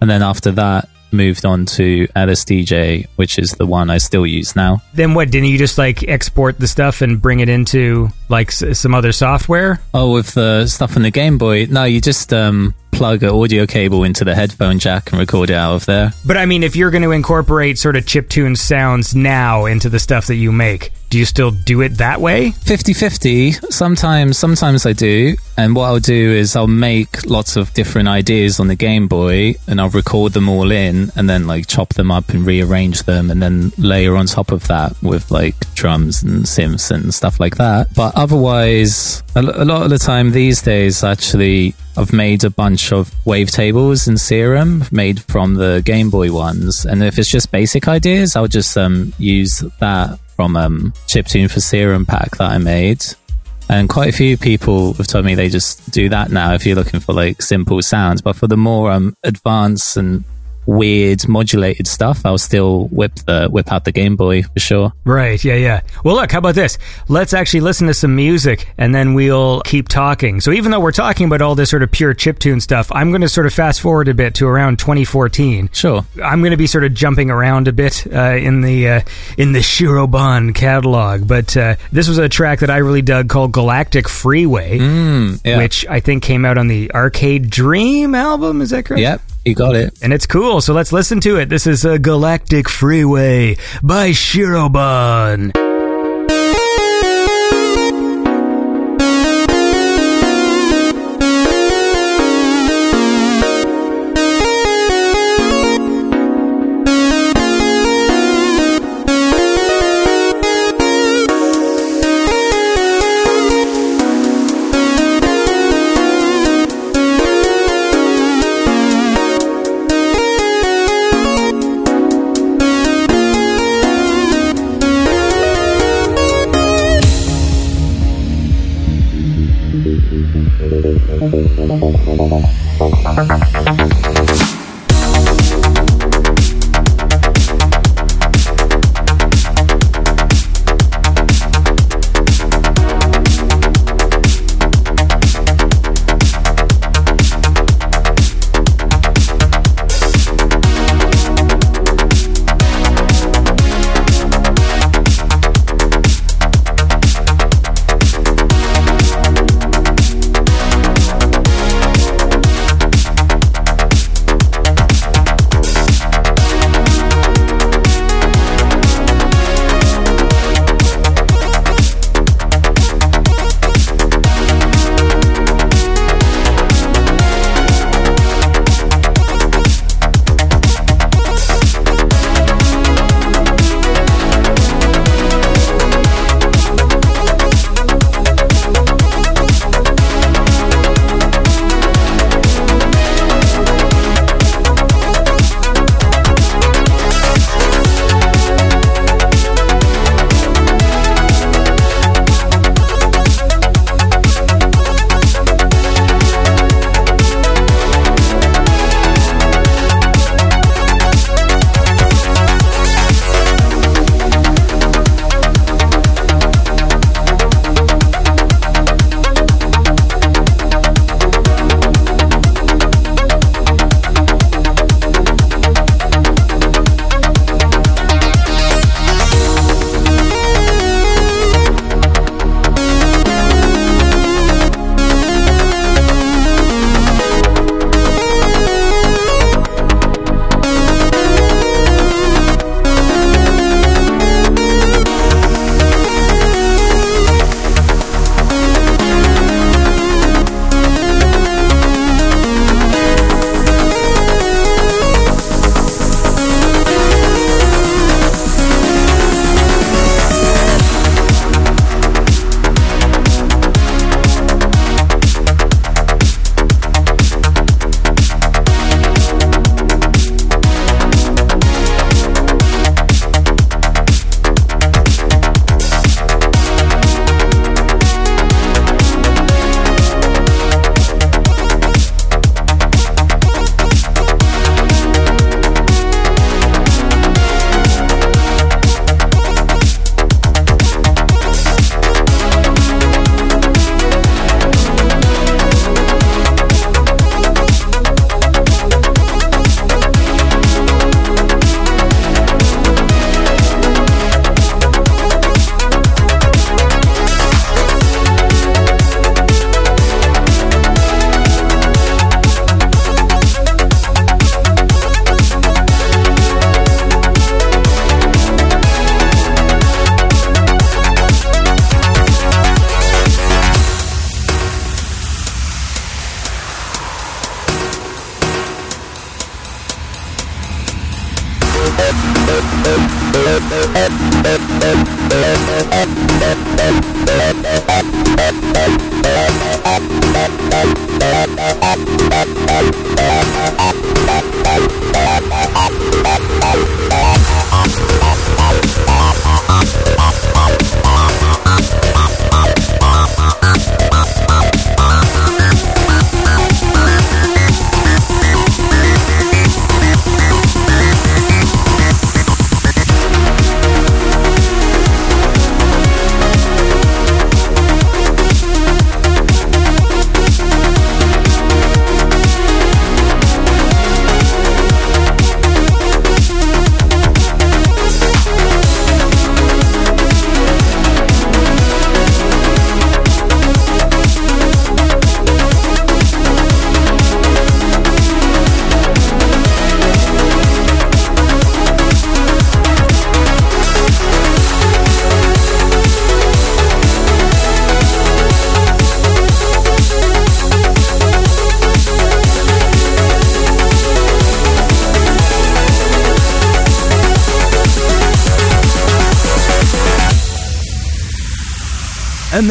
Speaker 3: And then after that, moved on to LSDJ, which is the one I still use now.
Speaker 2: Then what? Didn't you just like export the stuff and bring it into like s- some other software?
Speaker 3: Oh, with the stuff on the Game Boy, no, you just um, plug an audio cable into the headphone jack and record it out of there.
Speaker 2: But I mean, if you're going to incorporate sort of chiptune sounds now into the stuff that you make, do you still do it that way?
Speaker 3: 50-50 sometimes sometimes i do and what i'll do is i'll make lots of different ideas on the game boy and i'll record them all in and then like chop them up and rearrange them and then layer on top of that with like drums and synths and stuff like that but otherwise a lot of the time these days actually I've made a bunch of wavetables in Serum made from the Game Boy ones. And if it's just basic ideas, I'll just um, use that from um, Chiptune for Serum pack that I made. And quite a few people have told me they just do that now if you're looking for like simple sounds. But for the more um, advanced and weird modulated stuff, I'll still whip the whip out the Game Boy for sure.
Speaker 2: Right, yeah, yeah. Well, look, how about this? Let's actually listen to some music and then we'll keep talking. So, even though we're talking about all this sort of pure chiptune stuff, I'm going to sort of fast forward a bit to around 2014.
Speaker 3: Sure.
Speaker 2: I'm going to be sort of jumping around a bit uh, in the uh, in the Shirobon catalog, but uh, this was a track that I really dug called Galactic Freeway,
Speaker 3: Mm, yeah.
Speaker 2: which I think came out on the Arcade Dream album. Is that correct?
Speaker 3: Yep, you got it.
Speaker 2: And it's cool, so let's listen to it. This is a Galactic Freeway by Shirobon. Thank you.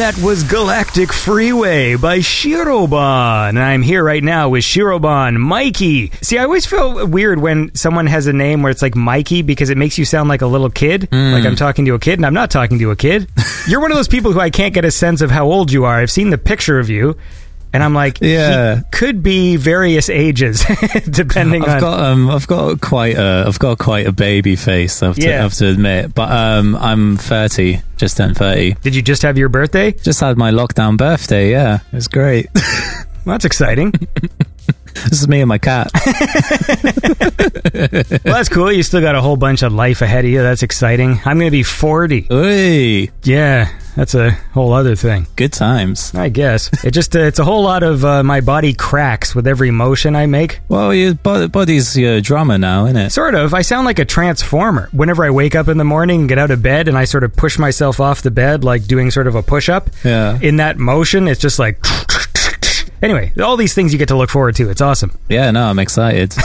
Speaker 2: That was Galactic Freeway by Shirobon. And I'm here right now with Shirobon, Mikey. See, I always feel weird when someone has a name where it's like Mikey because it makes you sound like a little kid. Hmm. Like I'm talking to a kid and I'm not talking to a kid. [laughs] You're one of those people who I can't get a sense of how old you are. I've seen the picture of you. And I'm like,
Speaker 3: Yeah.
Speaker 2: he could be various ages, [laughs] depending
Speaker 3: I've
Speaker 2: on.
Speaker 3: got um, I've got quite a, I've got quite a baby face. I have to,
Speaker 2: Yeah.
Speaker 3: I have to admit, but um, I'm 30, just turned 30.
Speaker 2: Did you just have your birthday?
Speaker 3: Just had my lockdown birthday. Yeah, it was great.
Speaker 2: Well, [laughs] that's exciting. [laughs]
Speaker 3: this is me and my cat.
Speaker 2: well, that's cool. You still got a whole bunch of life ahead of you. That's exciting. I'm going to be 40.
Speaker 3: Hey,
Speaker 2: Yeah, that's a whole other thing.
Speaker 3: good times.
Speaker 2: I guess it just uh, it's a whole lot of uh, my body cracks with every motion I make.
Speaker 3: Well, your body's your drummer now, isn't it?
Speaker 2: Sort of. I sound like a transformer. Whenever I wake up in the morning and get out of bed and I sort of push myself off the bed like doing sort of a push up.
Speaker 3: Yeah.
Speaker 2: In that motion, it's just like Anyway, all these things you get to look forward to. It's awesome.
Speaker 3: Yeah, no, I'm excited. [laughs]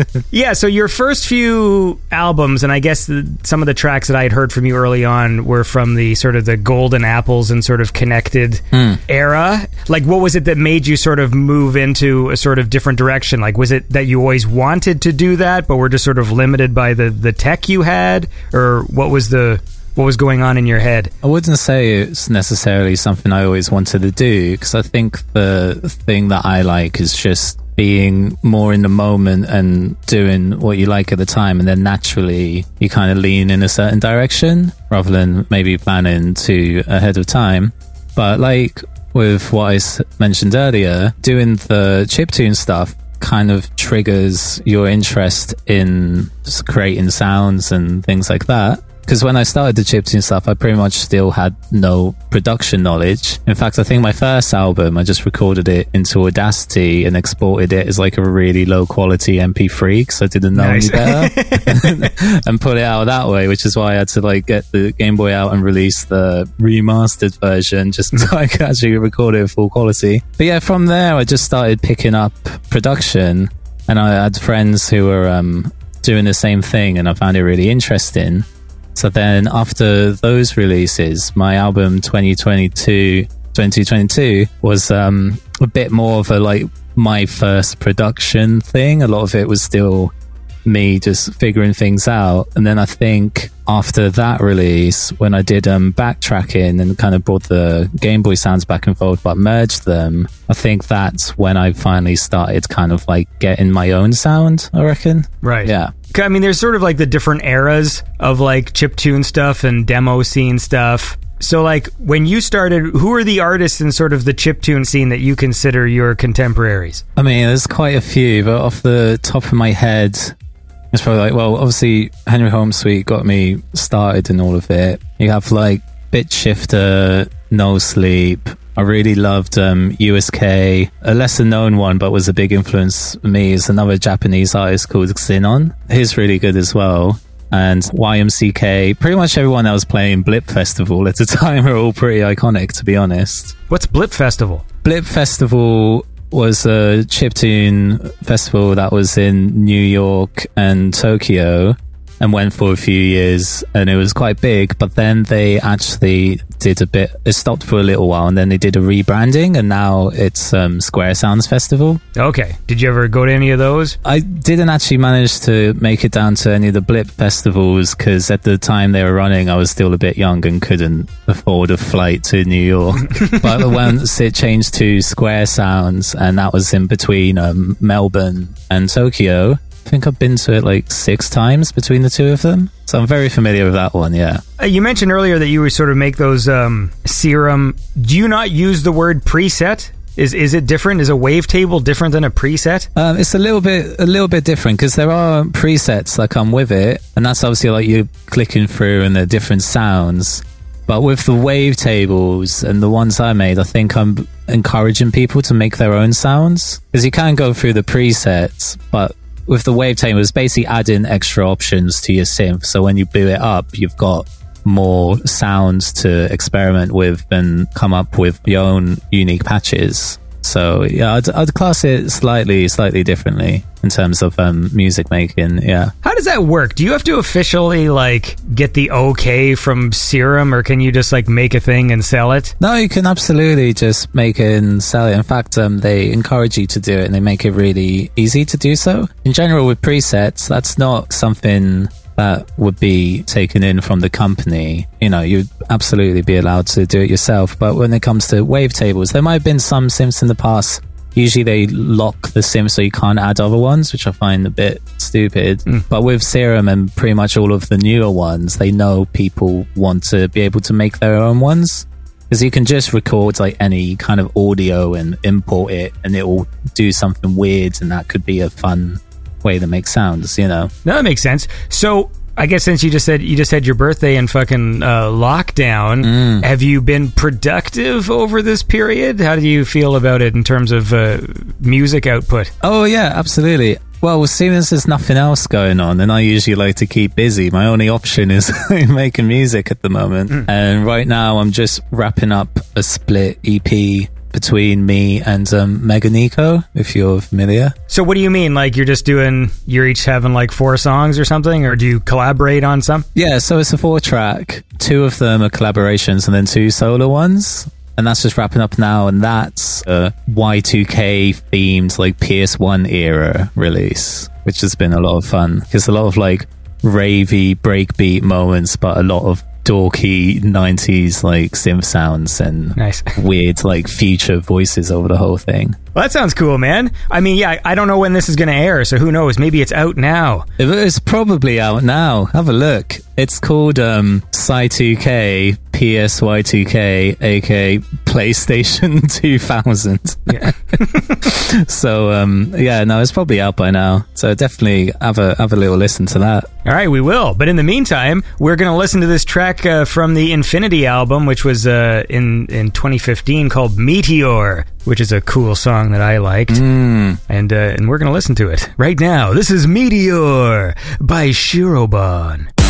Speaker 3: [laughs]
Speaker 2: Yeah, so your first few albums, and I guess the, some of the tracks that I had heard from you early on were from the sort of the golden apples and sort of connected hmm. era. Like, what was it that made you sort of move into a sort of different direction? Like, was it that you always wanted to do that, but were just sort of limited by the the tech you had, or what was the what was going on in your head?
Speaker 3: I wouldn't say it's necessarily something I always wanted to do because I think the thing that I like is just being more in the moment and doing what you like at the time, and then naturally you kind of lean in a certain direction rather than maybe planning to ahead of time. But like with what I mentioned earlier, doing the chiptune stuff kind of triggers your interest in creating sounds and things like that. Because when I started the chiptune stuff, I pretty much still had no production knowledge. In fact, I think my first album, I just recorded it into Audacity and exported it as like a really low quality MP3 because I didn't know
Speaker 2: Nice.
Speaker 3: any better [laughs] [laughs] and put it out that way, which is why I had to like get the Game Boy out and release the remastered version just [laughs] so I could actually record it at full quality. But yeah, from there, I just started picking up production and I had friends who were um, doing the same thing and I found it really interesting. So then after those releases, my album 2022, 2022 was um, a bit more of a like my first production thing. A lot of it was still me just figuring things out. And then I think after that release, when I did um, backtracking and kind of brought the Game Boy sounds back and forth, but merged them, I think that's when I finally started kind of like getting my own sound, I reckon.
Speaker 2: Right.
Speaker 3: Yeah.
Speaker 2: I mean, there's sort of like the different eras of like chiptune stuff and demo scene stuff. So, like, when you started, who are the artists in sort of the chiptune scene that you consider your contemporaries?
Speaker 3: I mean, there's quite a few, but off the top of my head, it's probably like, well, obviously, Henry Homesweet got me started in all of it. You have like Bit Shifter, Nullsleep. I really loved um, USK. A lesser known one, but was a big influence for me, is another Japanese artist called Xenon. He's really good as well. And YMCK, pretty much everyone that was playing Blip Festival at the [laughs] time are all pretty iconic, to be honest.
Speaker 2: What's Blip Festival?
Speaker 3: Blip Festival was a chiptune festival that was in New York and Tokyo. And went for a few years and it was quite big. But then they actually did a bit, it stopped for a little while and then they did a rebranding and now it's um, Square Sounds Festival.
Speaker 2: Okay. Did you ever go to any of those?
Speaker 3: I didn't actually manage to make it down to any of the Blip festivals because at the time they were running, I was still a bit young and couldn't afford a flight to New York. [laughs] but once it changed to Square Sounds and that was in between um, Melbourne and Tokyo, think I've been to it like six times between the two of them. So I'm very familiar with that one, yeah.
Speaker 2: Uh, you mentioned earlier that you would sort of make those um, serum. Do you not use the word preset? Is is it different? Is a wavetable different than a preset?
Speaker 3: Um, it's a little bit a little bit different because there are presets that come with it, and that's obviously like you clicking through and the different sounds. But with the wavetables and the ones I made, I think I'm encouraging people to make their own sounds because you can go through the presets, but with the wavetable, it's basically adding extra options to your synth. So when you boot it up, you've got more sounds to experiment with and come up with your own unique patches. So yeah, I'd, I'd class it slightly, slightly differently in terms of um, music making. Yeah.
Speaker 2: How does that work? Do you have to officially like get the okay from Serum, or can you just like make a thing and sell it?
Speaker 3: No, you can absolutely just make it and sell it. In fact, um, they encourage you to do it, and they make it really easy to do so. In general, with presets, that's not something that would be taken in from the company, you know, you'd absolutely be allowed to do it yourself. But when it comes to wavetables, there might have been some synths in the past. Usually they lock the sim so you can't add other ones, which I find a bit stupid. Mm. But with Serum and pretty much all of the newer ones, they know people want to be able to make their own ones. Because you can just record like any kind of audio and import it and it will do something weird and that could be a fun way to make sounds, you know.
Speaker 2: No, that makes sense. So I guess since you just said you just had your birthday in fucking uh, lockdown, mm. have you been productive over this period? How do you feel about it in terms of uh, music output?
Speaker 3: Oh yeah, absolutely. Well, seeing as there's nothing else going on, and I usually like to keep busy, my only option is [laughs] making music at the moment. Mm. And right now, I'm just wrapping up a split EP between me and um, Meganeko, if you're familiar.
Speaker 2: So, what do you mean? Like, you're just doing, you're each having like four songs or something, or do you collaborate on some?
Speaker 3: Yeah, so it's a four track. Two of them are collaborations and then two solo ones. And that's just wrapping up now. And that's a Y2K themed, like PS1 era release, which has been a lot of fun because a lot of like ravey breakbeat moments, but a lot of dorky 90s like synth sounds and
Speaker 2: nice. [laughs]
Speaker 3: weird like future voices over the whole thing.
Speaker 2: Well, that sounds cool, man. I mean, yeah, I don't know when this is going to air, so who knows? Maybe it's out now.
Speaker 3: It's probably out now. Have a look. It's called um, Psy2K PSY2K, aka PlayStation [laughs] 2000. Yeah. [laughs] so um, yeah, no, it's probably out by now. So definitely have a have a little listen to that.
Speaker 2: All right, we will. But in the meantime, we're going to listen to this track uh, from the Infinity album, which was uh, in in 2015 called Meteor, which is a cool song that I liked,
Speaker 3: mm.
Speaker 2: and uh, and we're going to listen to it right now. This is Meteor by Shirobon.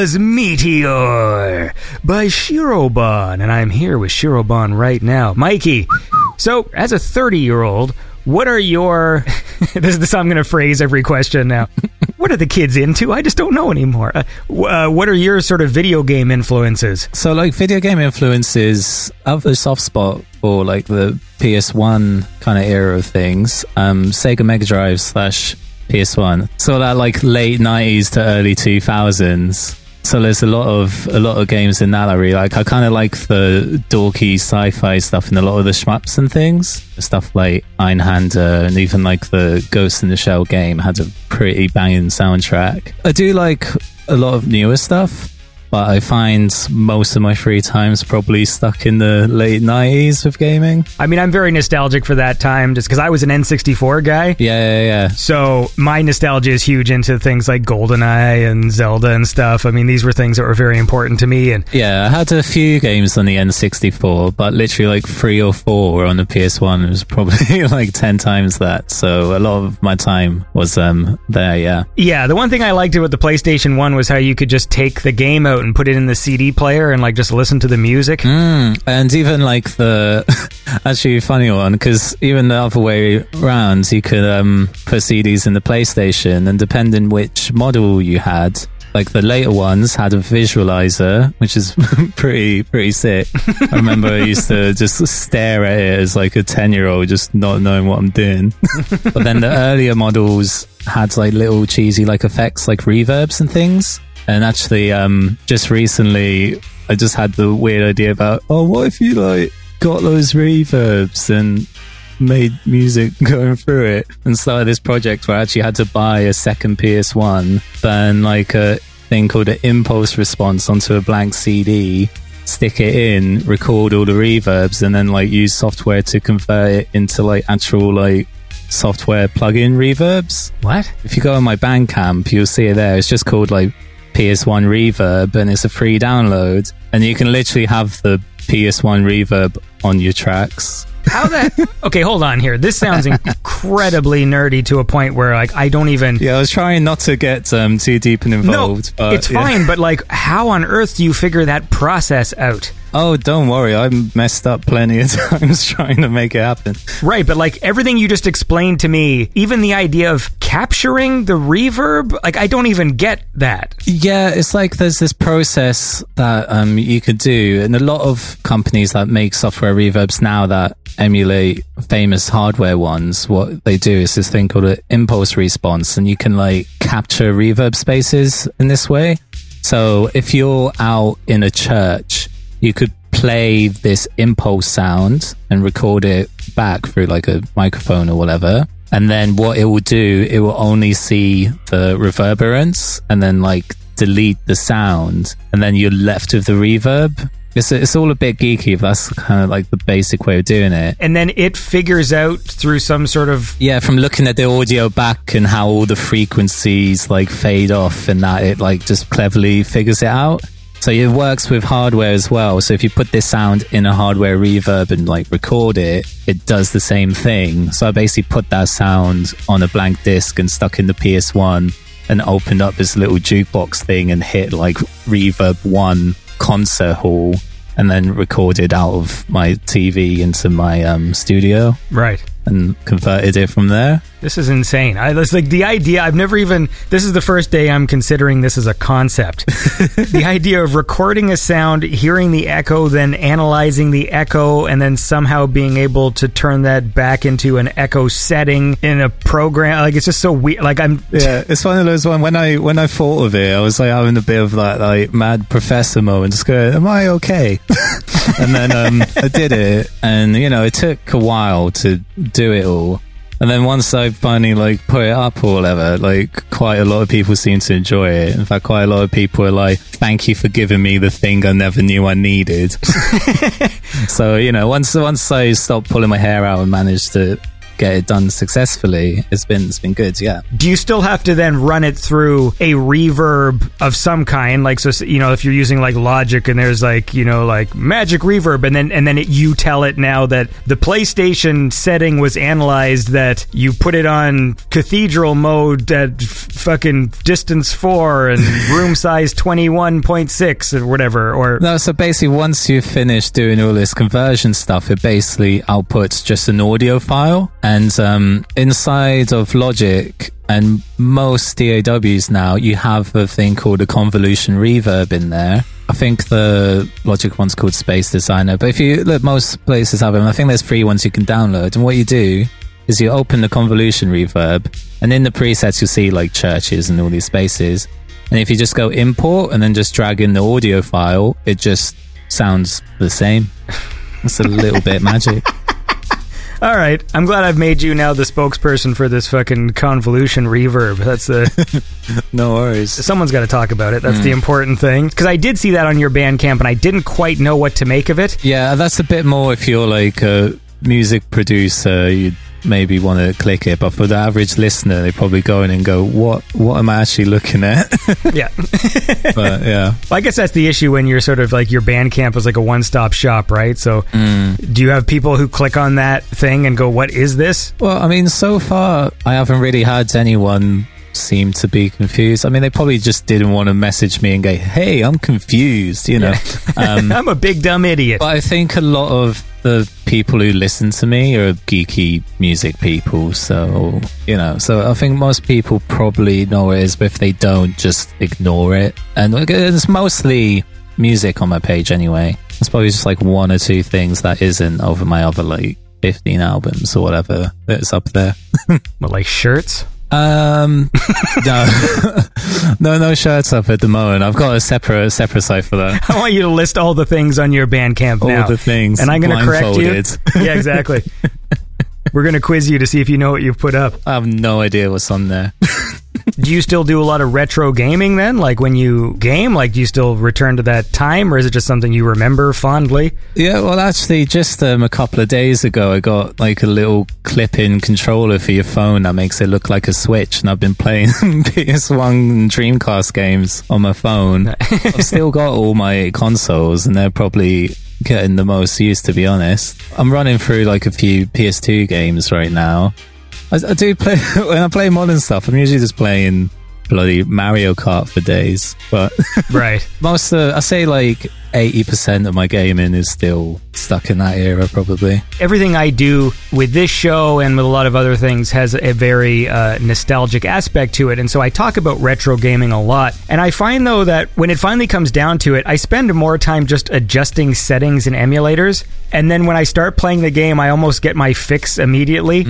Speaker 2: Was Meteor by Shirobon. And I'm here with Shirobon right now. Mikey, so as a 30 year old, what are your. [laughs] this is this I'm going to phrase every question now. [laughs] what are the kids into? I just don't know anymore. Uh, uh, what are your sort of video game influences?
Speaker 3: So, like, video game influences, I have a soft spot for, like, the PS1 kind of era of things. Um, Sega Mega Drive slash PS1. So, that, like, late 90s to early 2000s. So there's a lot of a lot of games in that I really like. I kind of like the dorky sci-fi stuff and a lot of the shmups and things. Stuff like Einhander and even like the Ghost in the Shell game had a pretty banging soundtrack. I do like a lot of newer stuff but I find most of my free time's probably stuck in the late 90s with gaming.
Speaker 2: I mean, I'm very nostalgic for that time just because I was an N64 guy.
Speaker 3: Yeah, yeah, yeah.
Speaker 2: So my nostalgia is huge into things like GoldenEye and Zelda and stuff. I mean, these were things that were very important to me. And
Speaker 3: yeah, I had a few games on the N64, but literally like three or four were on the PS1. It was probably [laughs] like 10 times that. So a lot of my time was um there, yeah.
Speaker 2: Yeah, the one thing I liked about the PlayStation 1 was how you could just take the game out and put it in the CD player and like just listen to the music.
Speaker 3: Mm, and even like the [laughs] actually funny one because even the other way around, you could um, put CDs in the PlayStation, and depending which model you had, like the later ones had a visualizer, which is [laughs] pretty pretty sick. I remember I used to just stare at it as like a ten year old, just not knowing what I'm doing. [laughs] but then the earlier models had like little cheesy like effects, like reverbs and things. And actually, um, just recently, I just had the weird idea about, oh, what if you like got those reverbs and made music [laughs] going through it and started this project where I actually had to buy a second PS1, burn like a thing called an impulse response onto a blank CD, stick it in, record all the reverbs, and then like use software to convert it into like actual like software plug-in reverbs.
Speaker 2: What?
Speaker 3: If you go on my Bandcamp, you'll see it there. It's just called like PS1 Reverb and it's a free download. And you can literally have the PS1 Reverb on your tracks.
Speaker 2: How that? [laughs] Okay, hold on here. This sounds [laughs] incredibly nerdy to a point where like I don't even.
Speaker 3: Yeah, I was trying not to get um, too deep and involved.
Speaker 2: No,
Speaker 3: but,
Speaker 2: it's
Speaker 3: yeah.
Speaker 2: fine. But like, how on earth do you figure that process out?
Speaker 3: Oh, don't worry. I messed up plenty of [laughs] times trying to make it happen.
Speaker 2: Right, but like everything you just explained to me, even the idea of capturing the reverb, like I don't even get that.
Speaker 3: Yeah, it's like there's this process that um, you could do, and a lot of companies that make software reverbs now that emulate famous hardware ones, what they do is this thing called an impulse response, and you can like capture reverb spaces in this way. So if you're out in a church, you could play this impulse sound and record it back through like a microphone or whatever. And then what it will do, it will only see the reverberance and then like delete the sound. And then you're left with the reverb. It's, it's all a bit geeky, but that's kind of like the basic way of doing it.
Speaker 2: And then it figures out through some sort of
Speaker 3: Yeah, from looking at the audio back and how all the frequencies like fade off and that it like just cleverly figures it out. So it works with hardware as well. So if you put this sound in a hardware reverb and like record it, it does the same thing. So I basically put that sound on a blank disc and stuck in the PS1 and opened up this little jukebox thing and hit like reverb one concert hall and then recorded out of my TV into my um, studio
Speaker 2: right.
Speaker 3: And converted it from there.
Speaker 2: This is insane. I it's like the idea. I've never even. This is the first day I'm considering this as a concept. [laughs] the idea of recording a sound, hearing the echo, then analyzing the echo, and then somehow being able to turn that back into an echo setting in a program. Like it's just so weird. Like I'm.
Speaker 3: Yeah, it's one of those one when I when I thought of it, I was like having a bit of that like mad professor moment, just going, "Am I okay?" [laughs] and then um, I did it, and you know, it took a while to do it all. And then once I finally like put it up or whatever, like quite a lot of people seem to enjoy it. In fact, quite a lot of people are like, "Thank you for giving me the thing I never knew I needed." [laughs] so you know, once once I stopped pulling my hair out and managed to get it done successfully, it's been it's been good. Yeah.
Speaker 2: Do you still have to then run it through a reverb of some kind? Like, so you know, if you're using like Logic and there's like you know like Magic Reverb, and then and then it, you tell it now that the PlayStation setting was analyzed that you put it on Cathedral mode at f- fucking distance four and [laughs] room size twenty one point six or whatever, or
Speaker 3: No, so basically, once you finish doing all this conversion stuff, it basically outputs just an audio file. And um, inside of Logic and most DAWs now, you have a thing called a convolution reverb in there. I think the Logic one's called Space Designer, but if you look, most places have them. I think there's free ones you can download. And what you do is you open the convolution reverb, and in the presets, you'll see like churches and all these spaces. And if you just go import and then just drag in the audio file, it just sounds the same. It's a little bit magic. [laughs]
Speaker 2: All right, I'm glad I've made you now the spokesperson for this fucking convolution reverb. That's the [laughs]
Speaker 3: No worries.
Speaker 2: someone's got to talk about it. That's
Speaker 3: Mm.
Speaker 2: the important thing. Because I did see that on your Bandcamp, and I didn't quite know what to make of it.
Speaker 3: Yeah, that's a bit more if you're like a music producer, you'd maybe want to click it. But for the average listener, they probably go in and go, "What? What am I actually looking at?" [laughs]
Speaker 2: yeah, [laughs]
Speaker 3: but yeah,
Speaker 2: Well, I guess that's the issue when you're sort of like your Bandcamp is like a one-stop shop, right? So,
Speaker 3: Mm.
Speaker 2: do you have people who click on that thing and go, "What is this?"
Speaker 3: Well, I mean, so far, I haven't really had anyone seem to be confused. I mean, they probably just didn't want to message me and go, "Hey, I'm confused," you know. [laughs] Um,
Speaker 2: I'm a big dumb idiot.
Speaker 3: but I think a lot of the people who listen to me are geeky music people, so you know. So I think most people probably know it is, but if they don't, just ignore it. And it's mostly music on my page anyway. It's probably just like one or two things that isn't over my other like 15 albums or whatever that's up there. [laughs]
Speaker 2: What, like shirts?
Speaker 3: Um, [laughs] no, [laughs] no, no shirts up at the moment. I've got a separate, separate site for that.
Speaker 2: I want you to list all the things on your Bandcamp
Speaker 3: All
Speaker 2: now.
Speaker 3: the things,
Speaker 2: and I'm going to correct you. [laughs] yeah, exactly. We're going to quiz you to see if you know what you've put up.
Speaker 3: I have no idea what's on there.
Speaker 2: Do you still do a lot of retro gaming then? Like when you game, like do you still return to that time or is it just something you remember fondly?
Speaker 3: Yeah, well, actually, just um, a couple of days ago, I got like a little clip-in controller for your phone that makes it look like a Switch, and I've been playing [laughs] PS1 and Dreamcast games on my phone. [laughs] I've still got all my consoles, and they're probably getting the most use, to be honest. I'm running through like a few PS2 games right now. I, I do play [laughs] when I play modern stuff. I'm usually just playing bloody Mario Kart for days, but [laughs]
Speaker 2: Right.
Speaker 3: most uh, I say like 80% of my gaming is still stuck in that era probably.
Speaker 2: Everything I do with this show and with a lot of other things has a very uh, nostalgic aspect to it. And so I talk about retro gaming a lot. And I find though that when it finally comes down to it, I spend more time just adjusting settings and emulators. And then when I start playing the game, I almost get my fix immediately.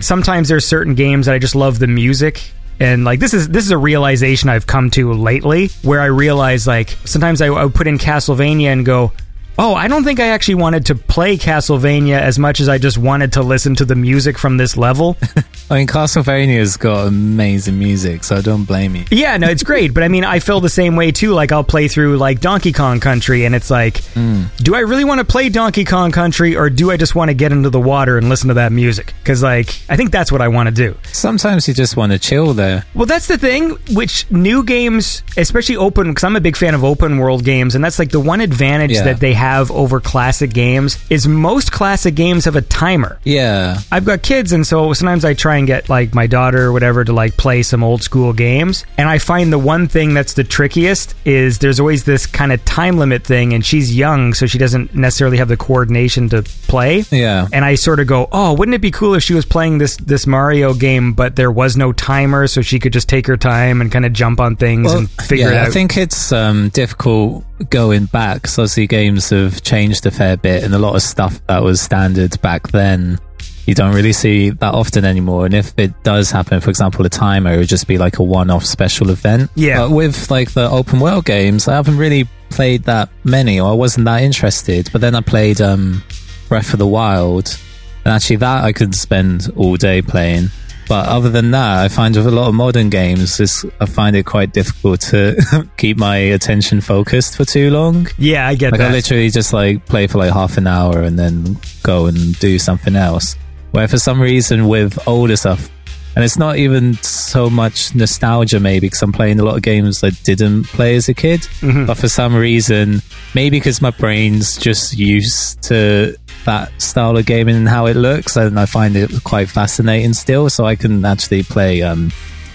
Speaker 2: Sometimes there's certain games that I just love the music and like this is this is a realization I've come to lately where I realize like sometimes I, I would put in Castlevania and go oh I don't think I actually wanted to play Castlevania as much as I just wanted to listen to the music from this level [laughs]
Speaker 3: I mean Castlevania's got amazing music so don't blame you.
Speaker 2: yeah no it's great but I mean I feel the same way too like I'll play through like Donkey Kong Country and it's like hmm. do I really want to play Donkey Kong Country or do I just want to get into the water and listen to that music because like I think that's what I want to do
Speaker 3: Sometimes you just want to chill there.
Speaker 2: Well, that's the thing. Which new games, especially open, because I'm a big fan of open world games, and that's like the one advantage
Speaker 3: Yeah.
Speaker 2: that they have over classic games is most classic games have a timer.
Speaker 3: Yeah.
Speaker 2: I've got kids, and so sometimes I try and get like my daughter or whatever to like play some old school games. And I find the one thing that's the trickiest is there's always this kind of time limit thing, and she's young, so she doesn't necessarily have the coordination to play.
Speaker 3: Yeah.
Speaker 2: And I sort of go, oh, wouldn't it be cool if she was playing this this Mario game, but there was no timer, so she could just take her time and kind of jump on things and figure
Speaker 3: yeah,
Speaker 2: it out.
Speaker 3: I think it's um, difficult going back because obviously games have changed a fair bit, and a lot of stuff that was standard back then you don't really see that often anymore. And if it does happen, for example, a timer, it would just be like a one-off special event.
Speaker 2: Yeah.
Speaker 3: But with like the open world games, I haven't really played that many, or I wasn't that interested. But then I played um, Breath of the Wild, and actually that I could spend all day playing. But other than that, I find with a lot of modern games, this, I find it quite difficult to [laughs] keep my attention focused for too long.
Speaker 2: yeah, I get
Speaker 3: Like
Speaker 2: that.
Speaker 3: I literally just like play for like half an hour and then go and do something else. where for some reason with older stuff, and it's not even so much nostalgia, maybe because I'm playing a lot of games I didn't play as a kid,
Speaker 2: Mm-hmm.
Speaker 3: but for some reason, maybe because my brain's just used to that style of gaming and how it looks, and I find it quite fascinating still. So I can actually play um,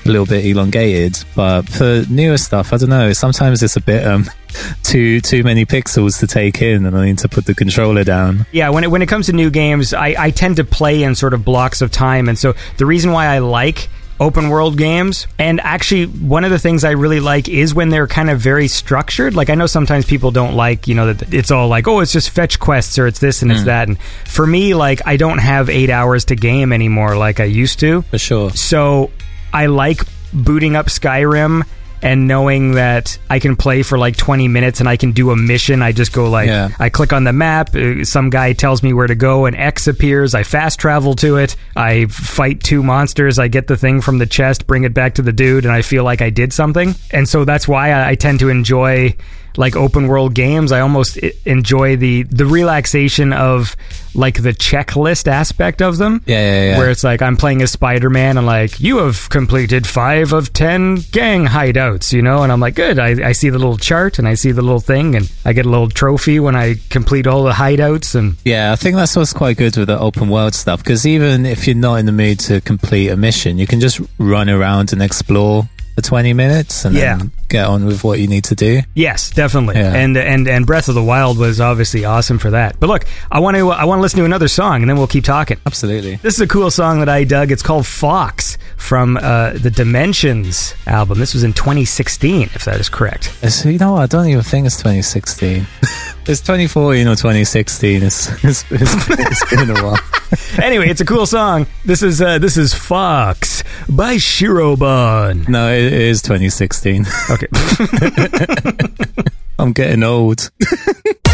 Speaker 3: a little bit elongated. But for newer stuff, I don't know. Sometimes it's a bit um, [laughs] too too many pixels to take in, and I need to put the controller down.
Speaker 2: Yeah, when it, when it comes to new games, I, I tend to play in sort of blocks of time. And so the reason why I like open world games, and actually one of the things I really like is when they're kind of very structured. Like I know sometimes people don't like, you know, that it's all like, oh, it's just fetch quests or it's this and it's that. And for me, like I don't have eight hours to game anymore like I used to.
Speaker 3: For sure.
Speaker 2: So I like booting up Skyrim and knowing that I can play for like 20 minutes and I can do a mission. I just go like,
Speaker 3: Yeah.
Speaker 2: I click on the map, uh, some guy tells me where to go, and X appears. I fast travel to it. I fight two monsters. I get the thing from the chest, bring it back to the dude, and I feel like I did something. And so that's why I, I tend to enjoy like open world games. I almost enjoy the the relaxation of like the checklist aspect of them.
Speaker 3: Yeah, yeah, yeah.
Speaker 2: Where it's like I'm playing as Spider Man and like you have completed five of ten gang hideouts, you know, and I'm like, good. I, I see the little chart and I see the little thing and I get a little trophy when I complete all the hideouts and
Speaker 3: Yeah, I think that's what's quite good with the open world stuff because even if you're not in the mood to complete a mission, you can just run around and explore for 20 minutes and
Speaker 2: Yeah.
Speaker 3: then get on with what you need to do.
Speaker 2: Yes, definitely.
Speaker 3: Yeah.
Speaker 2: And and and Breath of the Wild was obviously awesome for that. But look, I want to I want to listen to another song and then we'll keep talking.
Speaker 3: Absolutely.
Speaker 2: This is a cool song that I dug. It's called Fox from uh, the Dimensions album. This was in 2016, if that is correct.
Speaker 3: It's, you know what? I don't even think it's 2016. [laughs] it's 2014 or 2016. It's, it's, it's, it's been a while. [laughs]
Speaker 2: anyway, it's a cool song. This is uh, this is Fox by Shirobon.
Speaker 3: No, it is 2016. [laughs]
Speaker 2: Okay. [laughs]
Speaker 3: I'm getting old. [laughs]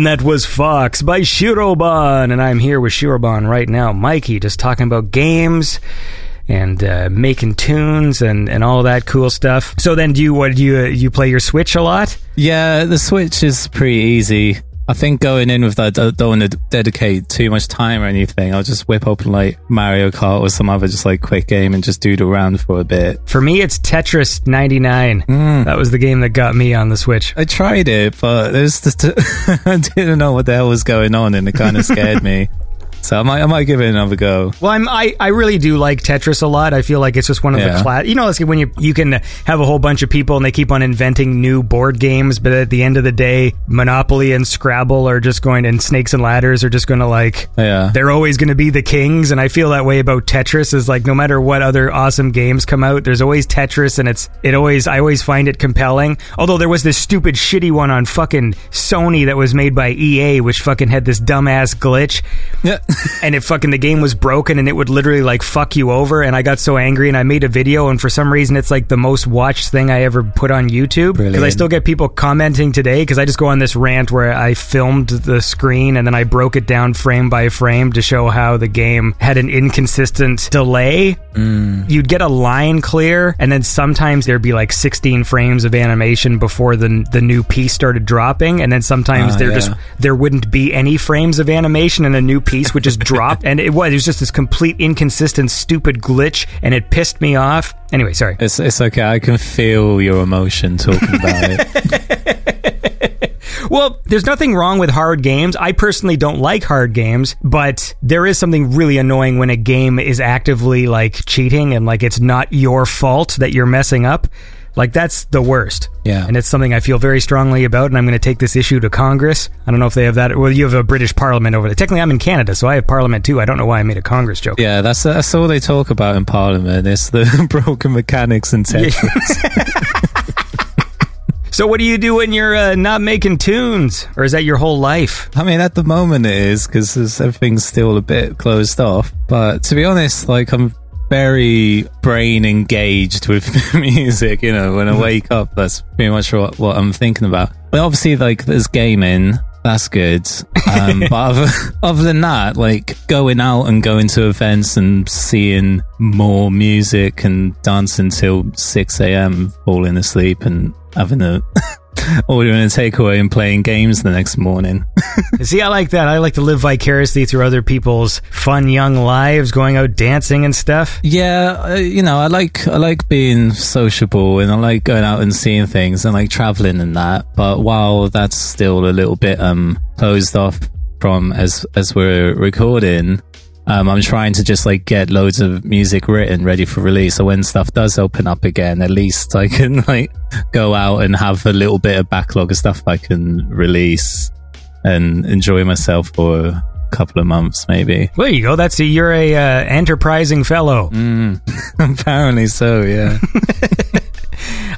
Speaker 2: And that was Fox by Shirobon. And I'm here with Shirobon right now. Mikey, just talking about games and uh, making tunes and, and all that cool stuff. So then, do you what do you you play your Switch a lot?
Speaker 3: Yeah, the Switch is pretty easy. I think going in with that, I don't want to dedicate too much time or anything. I'll just whip open like Mario Kart or some other just like quick game and just doodle around for a bit.
Speaker 2: For me, it's Tetris 99.
Speaker 3: Mm.
Speaker 2: That was the game that got me on the Switch.
Speaker 3: I tried it, but there's just [laughs] I didn't know what the hell was going on, and it kind of scared me. [laughs] So I might, I might give it another go.
Speaker 2: Well, I'm, I, I really do like Tetris a lot. I feel like it's just one of
Speaker 3: Yeah.
Speaker 2: the class. You know, it's when you you can have a whole bunch of people and they keep on inventing new board games, but at the end of the day, Monopoly and Scrabble are just going, and Snakes and Ladders are just going to like.
Speaker 3: Yeah.
Speaker 2: They're always going to be the kings, and I feel that way about Tetris. Is like no matter what other awesome games come out, there's always Tetris, and it's it always I always find it compelling. Although there was this stupid shitty one on fucking Sony that was made by EA, which fucking had this dumbass glitch
Speaker 3: Yeah.
Speaker 2: And it fucking the game was broken and it would literally like fuck you over and I got so angry and I made a video and for some reason it's like the most watched thing I ever put on YouTube because I still get people commenting today because I just go on this rant where I filmed the screen and then I broke it down frame by frame to show how the game had an inconsistent delay. You'd get a line clear and then sometimes there'd be like 16 frames of animation before the the new piece started dropping and then sometimes
Speaker 3: Ah,
Speaker 2: there
Speaker 3: yeah.
Speaker 2: just there wouldn't be any frames of animation and a new piece would just drop. [laughs] And it was it was just this complete inconsistent stupid glitch and it pissed me off. Anyway sorry.
Speaker 3: It's it's okay. I can feel your emotion talking about it. [laughs]
Speaker 2: well there's nothing wrong with hard games. I personally don't like hard games but there is something really annoying when a game is actively like cheating and like it's not your fault that you're messing up like that's the worst
Speaker 3: Yeah.
Speaker 2: and it's something i feel very strongly about and i'm going to take this issue to congress i don't know if they have that well you have a british parliament over there technically i'm in canada so i have parliament too i don't know why i made a congress joke
Speaker 3: Yeah, that's that's all they talk about in Parliament. It's the [laughs] broken mechanics and Tetris. [laughs]
Speaker 2: So what do you do when you're uh, not making tunes, or is that your whole life?
Speaker 3: I mean, at the moment it is because everything's still a bit closed off. But to be honest, like I'm very brain engaged with [laughs] music. You know, when I wake up, that's pretty much what, what I'm thinking about. But obviously, like there's gaming. That's good. Um, [laughs] but other, [laughs] other than that, like going out and going to events and seeing more music and dancing till 6 a.m., falling asleep and having a ordering a takeaway and playing games the next morning. [laughs]
Speaker 2: See, I like that. I like to live vicariously through other people's fun young lives, going out dancing and stuff.
Speaker 3: Yeah, uh, you know, I like I like being sociable and I like going out and seeing things and like traveling and that. But while that's still a little bit um closed off from as as we're recording, um, I'm trying to just like get loads of music written ready for release. So when stuff does open up again, at least I can [laughs] like go out and have a little bit of backlog of stuff I can release and enjoy myself for a couple of months, maybe.
Speaker 2: Well, there you go. That's a, you're a uh, enterprising fellow.
Speaker 3: Mm, [laughs] apparently so, yeah. [laughs]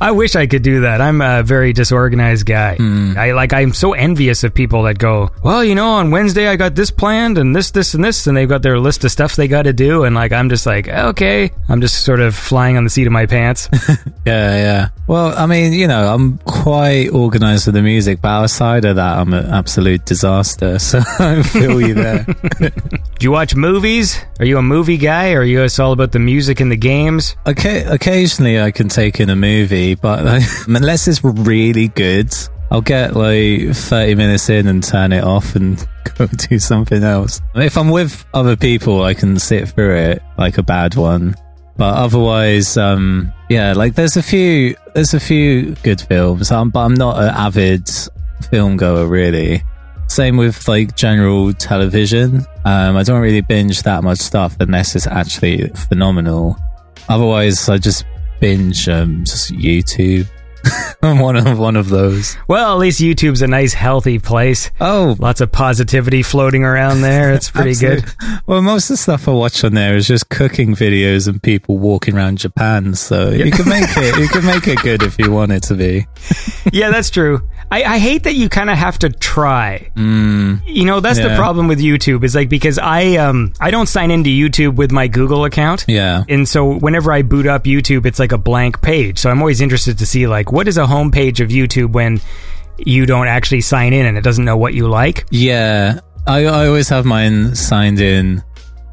Speaker 2: I wish I could do that. I'm a very disorganized guy. Mm-hmm. I like. I'm so envious of people that go, well, you know, on Wednesday I got this planned and this, this, and this, and they've got their list of stuff they got to do, and like I'm just like, okay, I'm just sort of flying on the seat of my pants. [laughs]
Speaker 3: Yeah, yeah. Well, I mean, you know, I'm quite organized with the music, but outside of that, I'm an absolute disaster. [laughs] So I feel you there. [laughs]
Speaker 2: Do you watch movies? Are you a movie guy? Or are you it's all about the music and the games?
Speaker 3: okay, occasionally I can take in a movie, but [laughs] unless it's really good, I'll get like 30 minutes in and turn it off and [laughs] go do something else. If I'm with other people, I can sit through it like a bad one. But otherwise, um, yeah, like there's a few, there's a few good films, um, but I'm not an avid film goer really. Same with like general television. Um, I don't really binge that much stuff unless it's actually phenomenal. Otherwise, I just binge um, just YouTube. [laughs] I'm one of one of those.
Speaker 2: Well, at least YouTube's a nice, healthy place.
Speaker 3: Oh,
Speaker 2: Lots of positivity floating around there. It's [laughs] pretty good.
Speaker 3: Well, most of the stuff I watch on there is just cooking videos and people walking around Japan. So you can make it. You can make it good if you want it to be. [laughs]
Speaker 2: Yeah, that's true. I, I hate that you kind of have to try. You know, that's the problem with YouTube. Is like because I um I don't sign into YouTube with my Google account.
Speaker 3: Yeah.
Speaker 2: And so whenever I boot up YouTube, it's like a blank page. So I'm always interested to see like what is a homepage of YouTube when you don't actually sign in and it doesn't know what you like.
Speaker 3: Yeah, I, I always have mine signed in.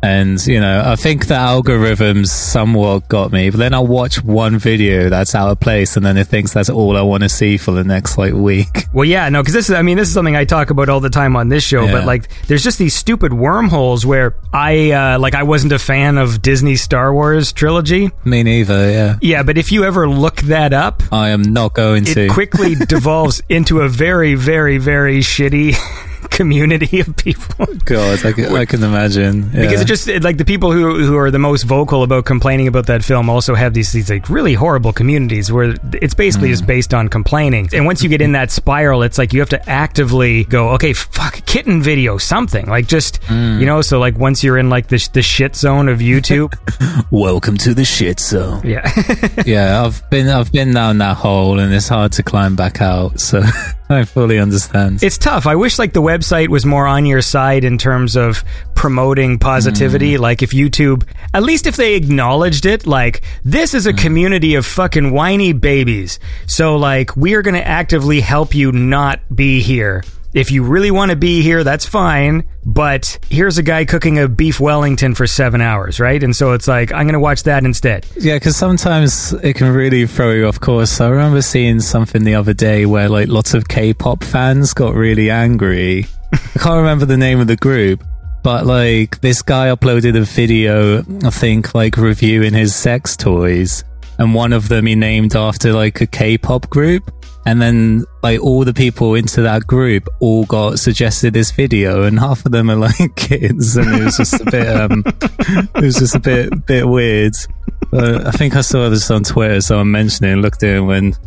Speaker 3: And, you know, I think the algorithms somewhat got me, but then I'll watch one video that's out of place and then it thinks that's all I want to see for the next, like, week. [laughs]
Speaker 2: Well, yeah, no, because this is, I mean, this is something I talk about all the time on this show,
Speaker 3: Yeah.
Speaker 2: but like, there's just these stupid wormholes where I, uh, like, I wasn't a fan of Disney Star Wars trilogy.
Speaker 3: Me neither, yeah.
Speaker 2: Yeah, but if you ever look that up,
Speaker 3: I am not going to.
Speaker 2: it quickly [laughs] devolves into a very, very, very shitty [laughs] [laughs] community of people.
Speaker 3: God, I can, I can imagine. Yeah.
Speaker 2: Because it just it, like the people who who are the most vocal about complaining about that film also have these these like really horrible communities where it's basically
Speaker 3: Hmm.
Speaker 2: just based on complaining. And once you get in that spiral, it's like you have to actively go, okay, fuck, kitten video, something like just
Speaker 3: Hmm.
Speaker 2: you know. So like once you're in like the the shit zone of YouTube, [laughs]
Speaker 3: Welcome to the shit zone.
Speaker 2: yeah, [laughs]
Speaker 3: yeah, I've been I've been down that hole and it's hard to climb back out. So [laughs] I fully understand.
Speaker 2: it's tough. I wish like the website was more on your side in terms of promoting positivity.
Speaker 3: Hmm.
Speaker 2: Like if YouTube, at least if they acknowledged it, like this is a community of fucking whiny babies. So like we are going to actively help you not be here. If you really want to be here, that's fine. But here's a guy cooking a beef Wellington for seven hours, right? And so it's like I'm going to watch that instead.
Speaker 3: Yeah, because sometimes it can really throw you off course. I remember seeing something the other day where like lots of K-pop fans got really angry. I can't remember the name of the group, but like this guy uploaded a video, I think, like reviewing his sex toys, and one of them he named after like a K-pop group. And then, like, all the people into that group all got suggested this video, and half of them are [laughs] like kids, and it was just a bit, um, it was just a bit, bit weird. Uh, I think I saw this on Twitter, so I'm mentioning, it, looked at it and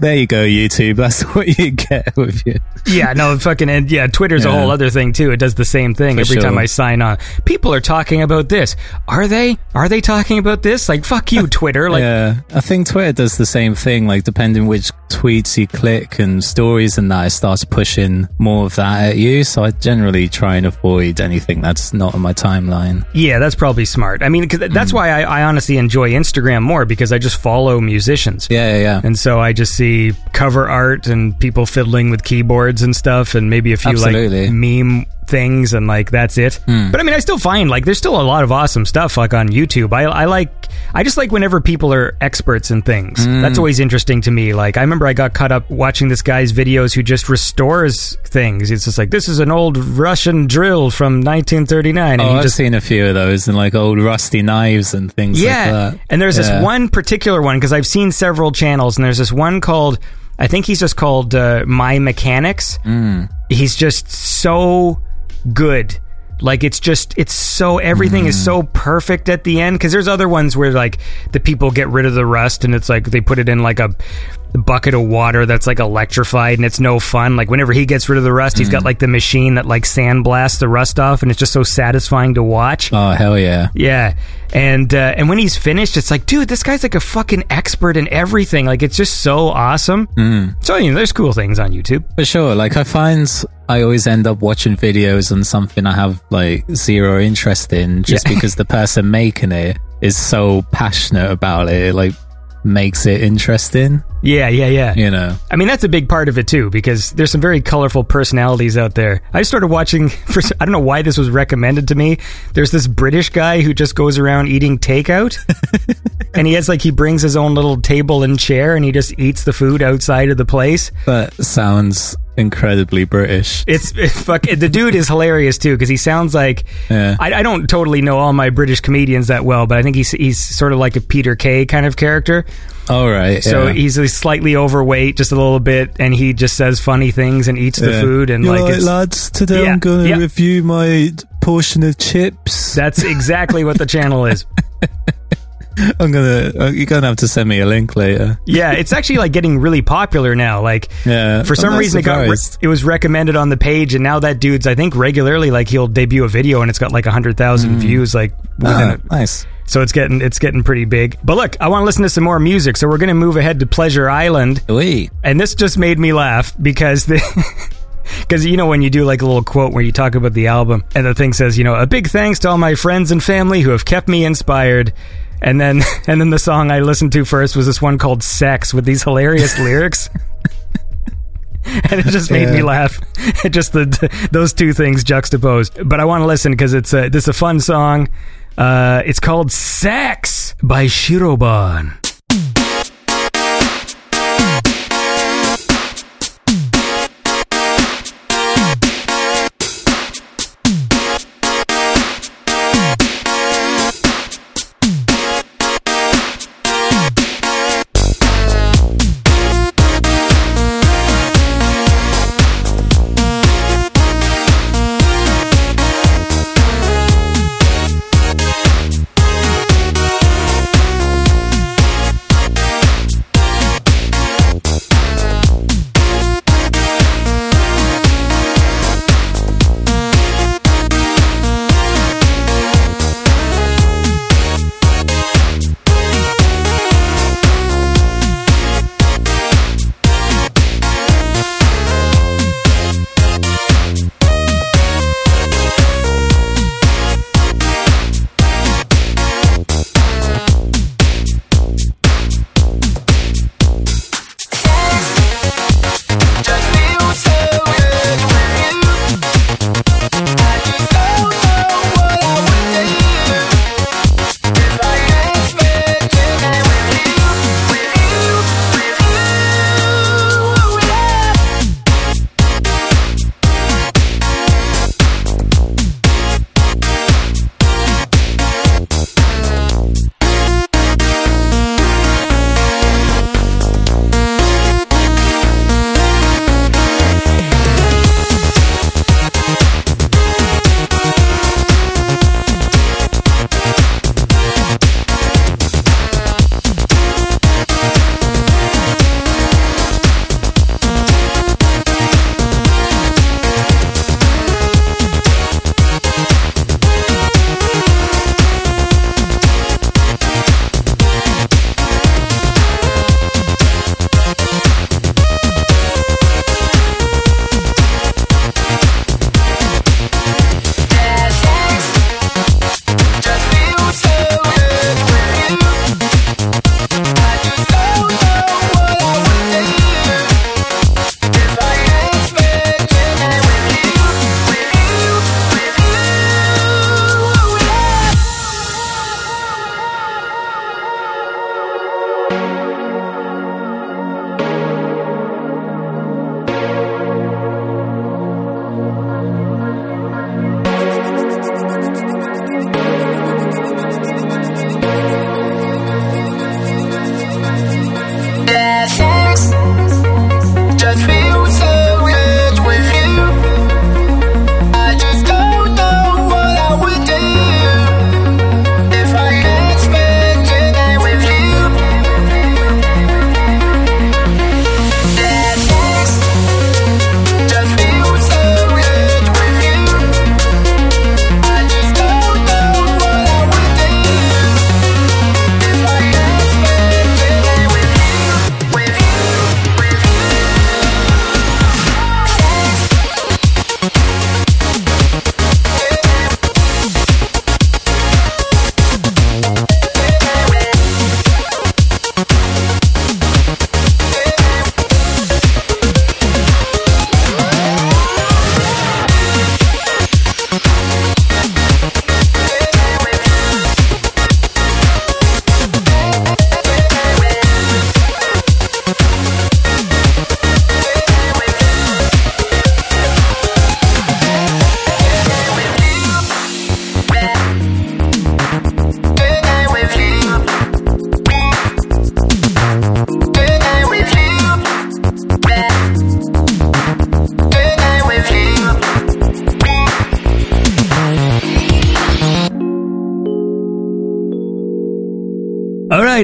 Speaker 3: there you go, YouTube, that's [laughs] what you get with you.
Speaker 2: Yeah, no, fucking, and yeah, Twitter's a whole other thing too. It does the same thing
Speaker 3: For
Speaker 2: every time. I sign on. People are talking about this. Are they? Are they talking about this? Like, fuck you, Twitter. Like,
Speaker 3: yeah, I think Twitter does the same thing. Like, depending which tweets you click and stories and that, it starts pushing more of that at you. So I generally try and avoid anything that's not on my timeline.
Speaker 2: yeah, that's probably smart. I mean, that's
Speaker 3: Hmm.
Speaker 2: why I, I honestly enjoy Instagram more because I just follow musicians.
Speaker 3: Yeah, yeah, yeah.
Speaker 2: And so I just see cover art and people fiddling with keyboards and stuff, and maybe a few
Speaker 3: Absolutely.
Speaker 2: like meme things, and like that's it.
Speaker 3: Hmm.
Speaker 2: But I mean, I still find like there's still a lot of awesome stuff like on YouTube. I, I like, I just like whenever people are experts in things.
Speaker 3: Hmm.
Speaker 2: That's always interesting to me. Like I remember I got caught up watching this guy's videos who just restores things. It's just like this is an old Russian drill from 1939, and
Speaker 3: Oh, I've
Speaker 2: just
Speaker 3: seen a few of those and like old rusty knives and things
Speaker 2: yeah.
Speaker 3: like that.
Speaker 2: And there's
Speaker 3: Yeah.
Speaker 2: this one particular one because I've seen several channels, and there's this one called, I think he's just called uh, My Mechanics. Mm. He's just so good. Like it's just it's so everything is so perfect at the end because there's other ones where like the people get rid of the rust and it's like they put it in like a bucket of water that's like electrified and it's no fun like whenever he gets rid of the rust he's got like the machine that like sandblasts the rust off and it's just so satisfying to watch
Speaker 3: Oh, hell yeah.
Speaker 2: yeah, and uh, and when he's finished, it's like, dude, this guy's like a fucking expert in everything. Like, it's just so awesome. Mm. So you know, there's cool things on YouTube.
Speaker 3: For sure. Like, I find I always end up watching videos on something I have like zero interest in just
Speaker 2: Yeah.
Speaker 3: because the person making it is so passionate about it. It like makes it interesting,
Speaker 2: Yeah, yeah, yeah.
Speaker 3: you know?
Speaker 2: I mean, that's a big part of it too, because there's some very colorful personalities out there. I started watching. [laughs] For, I don't know why this was recommended to me. There's this British guy who just goes around eating takeout, [laughs] and he has like he brings his own little table and chair, and he just eats the food outside of the place.
Speaker 3: That sounds incredibly British.
Speaker 2: It's, it's [laughs] fuck. The dude is hilarious too because he sounds like
Speaker 3: Yeah.
Speaker 2: I, I don't totally know all my British comedians that well, but I think he's he's sort of like a Peter Kay kind of character.
Speaker 3: All right.
Speaker 2: So
Speaker 3: yeah.
Speaker 2: he's like, slightly overweight, just a little bit, and he just says funny things and eats the food and
Speaker 3: You
Speaker 2: like
Speaker 3: alright, lads, today
Speaker 2: Yeah,
Speaker 3: I'm going to
Speaker 2: yeah.
Speaker 3: review my portion of chips.
Speaker 2: that's exactly what the channel is. [laughs] [laughs]
Speaker 3: I'm gonna. Uh, you're gonna have to send me a link later.
Speaker 2: Yeah, it's actually like getting really popular now. Like
Speaker 3: Yeah,
Speaker 2: for some reason it got re- it was recommended on the page, and now that dude's I think regularly like he'll debut a video and it's got like a hundred thousand views like within
Speaker 3: Ah,
Speaker 2: a,
Speaker 3: nice.
Speaker 2: So it's getting it's getting pretty big. But look, I want to listen to some more music, so we're to move ahead to Pleasure Island,
Speaker 3: Wait.
Speaker 2: and this just made me laugh because the. [laughs] Because you know when you do like a little quote where you talk about the album and the thing says you know a big thanks to all my friends and family who have kept me inspired, and then [laughs] and then the song I listened to first was this one called "Sex" with these hilarious [laughs] lyrics. [laughs] and it just made me laugh. just the, those two things juxtaposed. But I want to listen because it's a, this is a fun song. Uh, it's called "Sex" by Shirobon.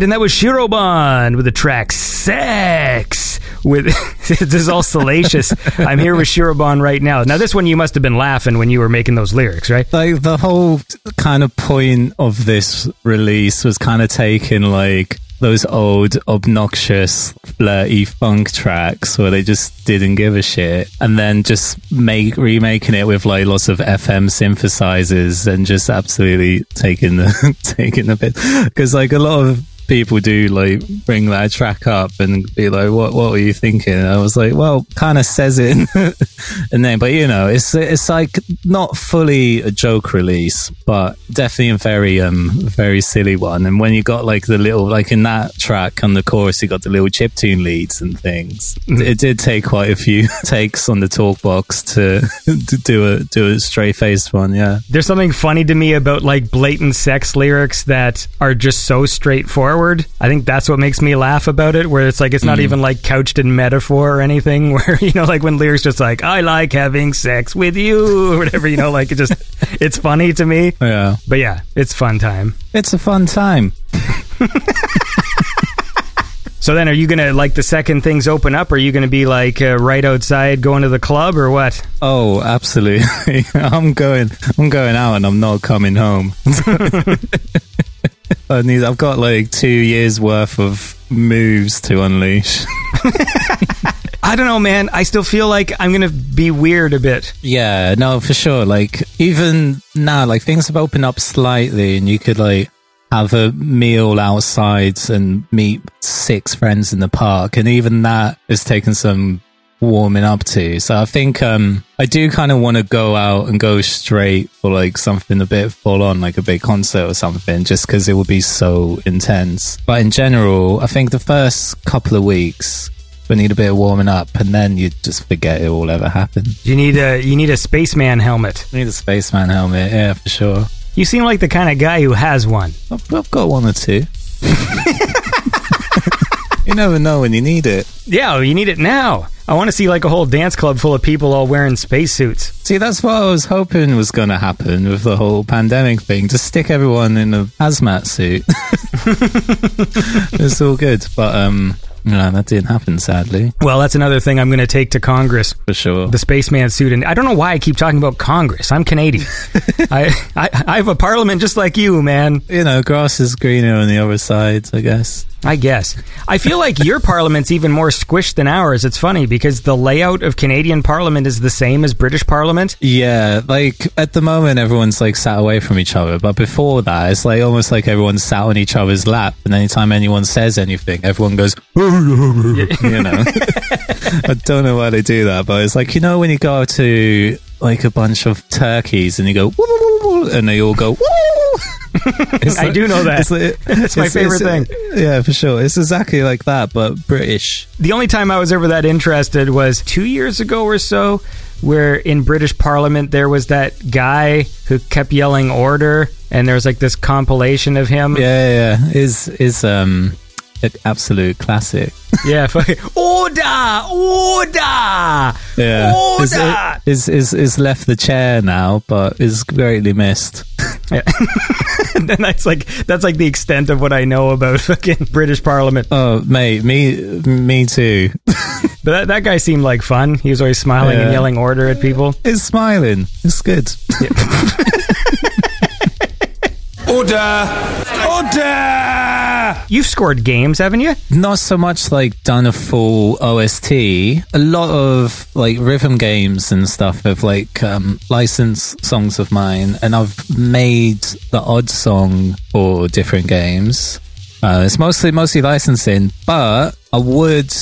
Speaker 2: And that was Shirobon with the track "Sex." With [laughs] this is all salacious. I'm here with Shirobon right now. Now, this one you must have been laughing when you were making those lyrics, right?
Speaker 3: like the whole kind of point of this release was kind of taking like those old obnoxious flirty funk tracks where they just didn't give a shit and then just make remaking it with like lots of fm synthesizers and just absolutely taking the [laughs] taking the bit because like a lot of people do like bring that track up and be like, "What? What were you thinking?" And I was like, "Well, kind of says it," [laughs] and then, but you know, it's it's like not fully a joke release, but definitely a very um very silly one. And when you got like the little like in that track on the chorus, you got the little chip tune leads and things. It did take quite a few [laughs] takes on the talk box to, [laughs] to do a do a straight faced one. Yeah,
Speaker 2: There's something funny to me about like blatant sex lyrics that are just so straightforward. I think that's what makes me laugh about it, where it's like it's not even like couched in metaphor or anything. [laughs] Where you know, like when lyrics just like "I like having sex with you" or whatever, you know, like it just [laughs] it's funny to me.
Speaker 3: yeah.
Speaker 2: But yeah, it's fun time.
Speaker 3: It's a fun time. [laughs]
Speaker 2: So then, are you gonna like the second things open up? Are you gonna be like uh, right outside going to the club or what?
Speaker 3: Oh, absolutely. I'm going. I'm going out, and I'm not coming home. I need. I've got like two years worth of moves to unleash. [laughs]
Speaker 2: I don't know, man. I still feel like I'm gonna be weird a bit.
Speaker 3: Yeah, no, for sure. Like even now, like things have opened up slightly, and you could like have a meal outside and meet six friends in the park, and even that has taken some warming up to. So I think um I do kind of want to go out and go straight for like something a bit full on, like a big concert or something, just because it would be so intense. But in general, I think the first couple of weeks. We need a bit of warming up, and then you just forget it all ever happened.
Speaker 2: You need a you need a spaceman helmet.
Speaker 3: I need a spaceman helmet, yeah, for sure.
Speaker 2: You seem like the kind of guy who has one.
Speaker 3: I've, I've got one or two. [laughs] you never know when you need it.
Speaker 2: Yeah, you need it now. I want to see like a whole dance club full of people all wearing spacesuits.
Speaker 3: See, that's what I was hoping was going to happen with the whole pandemic thing. Just stick everyone in a hazmat suit. [laughs] it's all good. But, um, no, that didn't happen, sadly,
Speaker 2: Well, that's another thing I'm going to take to Congress.
Speaker 3: for sure.
Speaker 2: The spaceman suit, and I don't know why I keep talking about Congress. I'm Canadian. [laughs] I, I I have a parliament just like you, man.
Speaker 3: you know, grass is greener on the other side, I guess.
Speaker 2: I guess. I feel like your parliament's even more squished than ours. It's funny because the layout of Canadian parliament is the same as British parliament.
Speaker 3: Yeah, like at the moment, everyone's like sat away from each other. But before that, it's like almost like everyone's sat on each other's lap. And anytime anyone says anything, everyone goes, [laughs] you know. [laughs] I don't know why they do that, but it's like, you know, when you go to like a bunch of turkeys and you go, "Woo, woo, woo, woo," and they all go, "Woo." [laughs] It's
Speaker 2: I do know that.
Speaker 3: it's like- [laughs]
Speaker 2: That's my
Speaker 3: it's-
Speaker 2: favorite
Speaker 3: it's-
Speaker 2: thing.
Speaker 3: Yeah, for sure. It's exactly like that, but British.
Speaker 2: The only time I was ever that interested was two years ago or so, where in British Parliament there was that guy who kept yelling order, and there was like this compilation of him.
Speaker 3: Yeah, yeah, yeah. Is is um an absolute classic.
Speaker 2: Yeah, fucking, [laughs] order, order,
Speaker 3: Yeah, is,
Speaker 2: order.
Speaker 3: is is is left the chair now, but is greatly missed. [laughs] Yeah.
Speaker 2: and [laughs] then that's like that's like the extent of what I know about fucking British Parliament.
Speaker 3: Oh, mate, me me too.
Speaker 2: But that, that guy seemed like fun. He was always smiling and yelling order at people.
Speaker 3: It's smiling. It's good.
Speaker 4: Order! Order!
Speaker 2: You've scored games, haven't you?
Speaker 3: Not so much like done a full OST. A lot of like rhythm games and stuff have like um, licensed songs of mine, and I've made the odd song for different games. Uh, it's mostly mostly licensing, but I would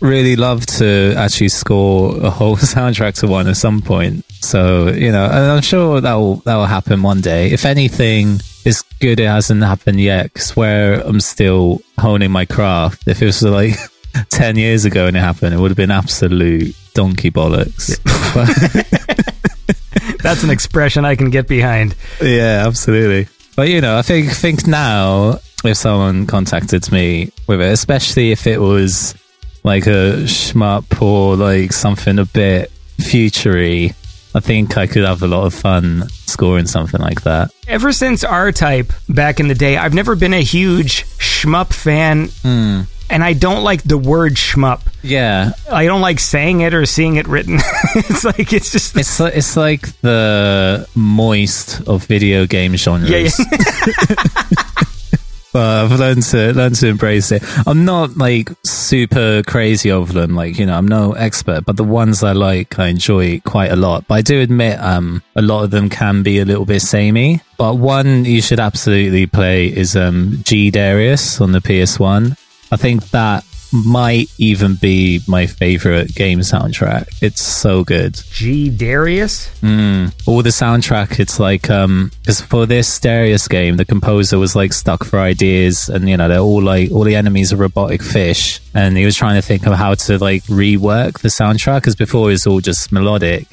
Speaker 3: really love to actually score a whole [laughs] soundtrack to one at some point. So you know, and I'm sure that will that will happen one day. If anything, it's good it hasn't happened yet. Because where I'm still honing my craft. If it was like [laughs] ten years ago and it happened, it would have been absolute donkey bollocks. [laughs]
Speaker 2: That's an expression I can get behind.
Speaker 3: Yeah, absolutely. But you know, I think think now if someone contacted me with it, especially if it was like a shmup or like something a bit futury, I think I could have a lot of fun scoring something like that.
Speaker 2: Ever since R Type back in the day, I've never been a huge shmup fan. Hmm. And I don't like the word shmup.
Speaker 3: Yeah,
Speaker 2: I don't like saying it or seeing it written. [laughs] it's like it's just
Speaker 3: it's li- it's like the moist of video game genres.
Speaker 2: yeah, yeah. [laughs]
Speaker 3: but I've learned to learn to embrace it. I'm not like super crazy over them, like you know, I'm no expert, but the ones I like, I enjoy quite a lot. But I do admit, um, a lot of them can be a little bit samey. But one you should absolutely play is um G Darius on the PS1. I think that might even be my favorite game soundtrack. It's so good.
Speaker 2: G Darius?
Speaker 3: Mm. All the soundtrack, it's like, um, because for this Darius game, the composer was like stuck for ideas and, you know, they're all like, all the enemies are robotic fish. And he was trying to think of how to like rework the soundtrack because before it was all just melodic.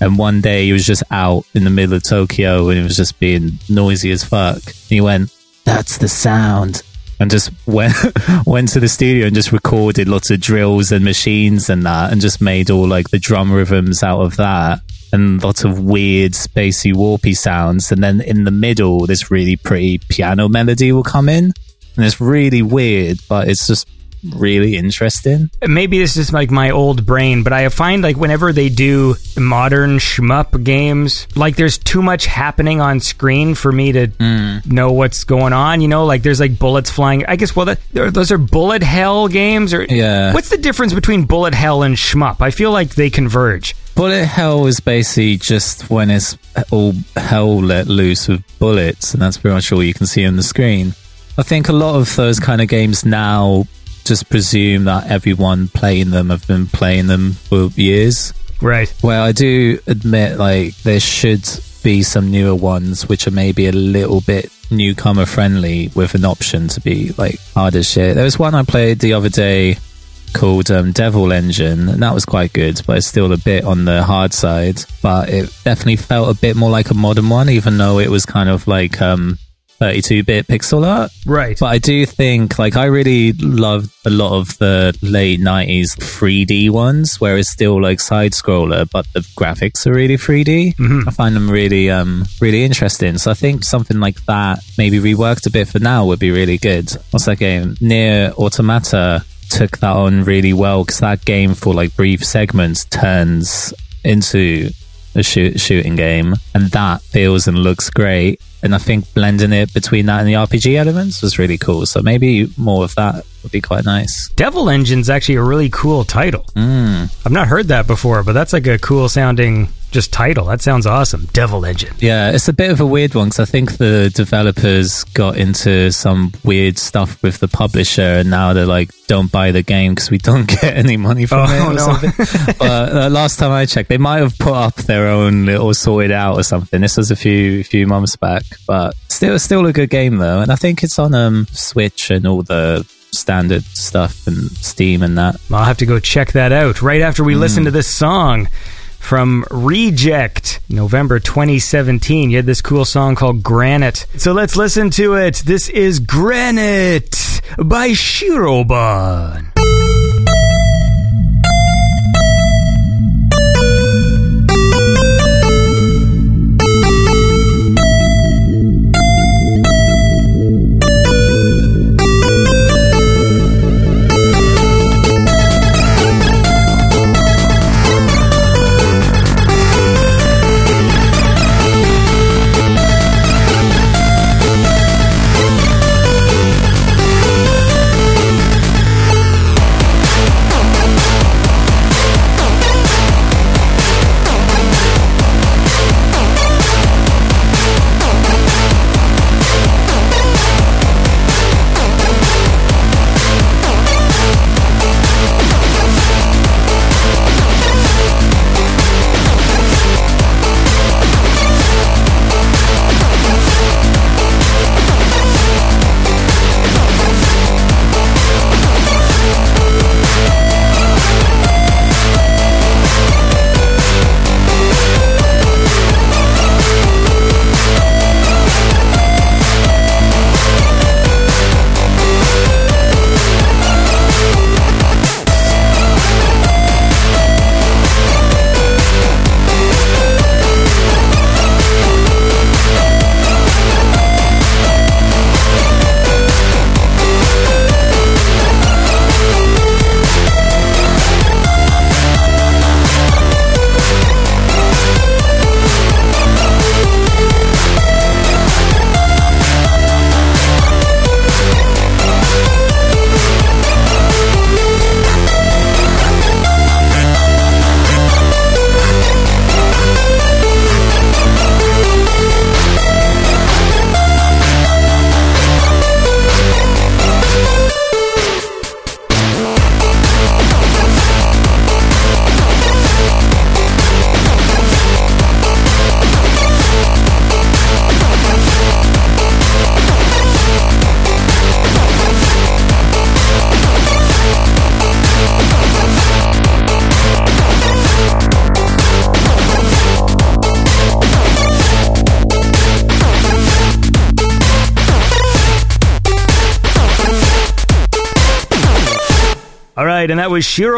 Speaker 3: And one day he was just out in the middle of Tokyo and it was just being noisy as fuck. And he went, that's the sound and just went [laughs] went to the studio and just recorded lots of drills and machines and that and just made all like the drum rhythms out of that and lots of weird spacey warpy sounds. And then in the middle this really pretty piano melody will come in. And it's really weird but it's just really interesting.
Speaker 2: Maybe this is like my old brain, but I find like whenever they do modern shmup games, like there's too much happening on screen for me to mm. know what's going on. You know, like there's like bullets flying. I guess well, that, those are bullet hell games, or
Speaker 3: yeah.
Speaker 2: What's the difference between bullet hell and shmup? I feel like they converge.
Speaker 3: Bullet hell is basically just when it's all hell let loose with bullets, and that's pretty much all you can see on the screen. I think a lot of those kind of games now just presume that everyone playing them have been playing them for years.
Speaker 2: Right.
Speaker 3: Well, I do admit, like, there should be some newer ones which are maybe a little bit newcomer friendly with an option to be like hard as shit. There was one I played the other day called um, Devil Engine, and that was quite good, but it's still a bit on the hard side. But it definitely felt a bit more like a modern one, even though it was kind of like um, 32-bit pixel art.
Speaker 2: Right.
Speaker 3: But I do think, like, I really love a lot of the late 90s 3D ones, where it's still like side-scroller, but the graphics are really 3D. Mm-hmm. I find them really, um, really interesting. So I think something like that, maybe reworked a bit for now, would be really good. What's that game? NieR Automata took that on really well because that game for like brief segments turns into a shoot, shooting game, and that feels and looks great. And I think blending it between that and the RPG elements was really cool. So maybe more of that would be quite nice.
Speaker 2: Devil Engine's actually a really cool title.
Speaker 3: Mm.
Speaker 2: I've not heard that before, but that's like a cool sounding just title. That sounds awesome. Devil Engine.
Speaker 3: Yeah, it's a bit of a weird one because I think the developers got into some weird stuff with the publisher, and now they're like, "Don't buy the game because we don't [laughs] get any money from
Speaker 2: oh,
Speaker 3: it." Or
Speaker 2: no.
Speaker 3: something. [laughs] but uh, last time I checked, they might have put up their own little sorted out or something. This was a few few months back, but still, still a good game though, and I think it's on um Switch and all the standard stuff and Steam and that.
Speaker 2: I'll have to go check that out right after we mm. listen to this song from Reject, November 2017. You had this cool song called Granite. So let's listen to it. This is Granite by Shirobon.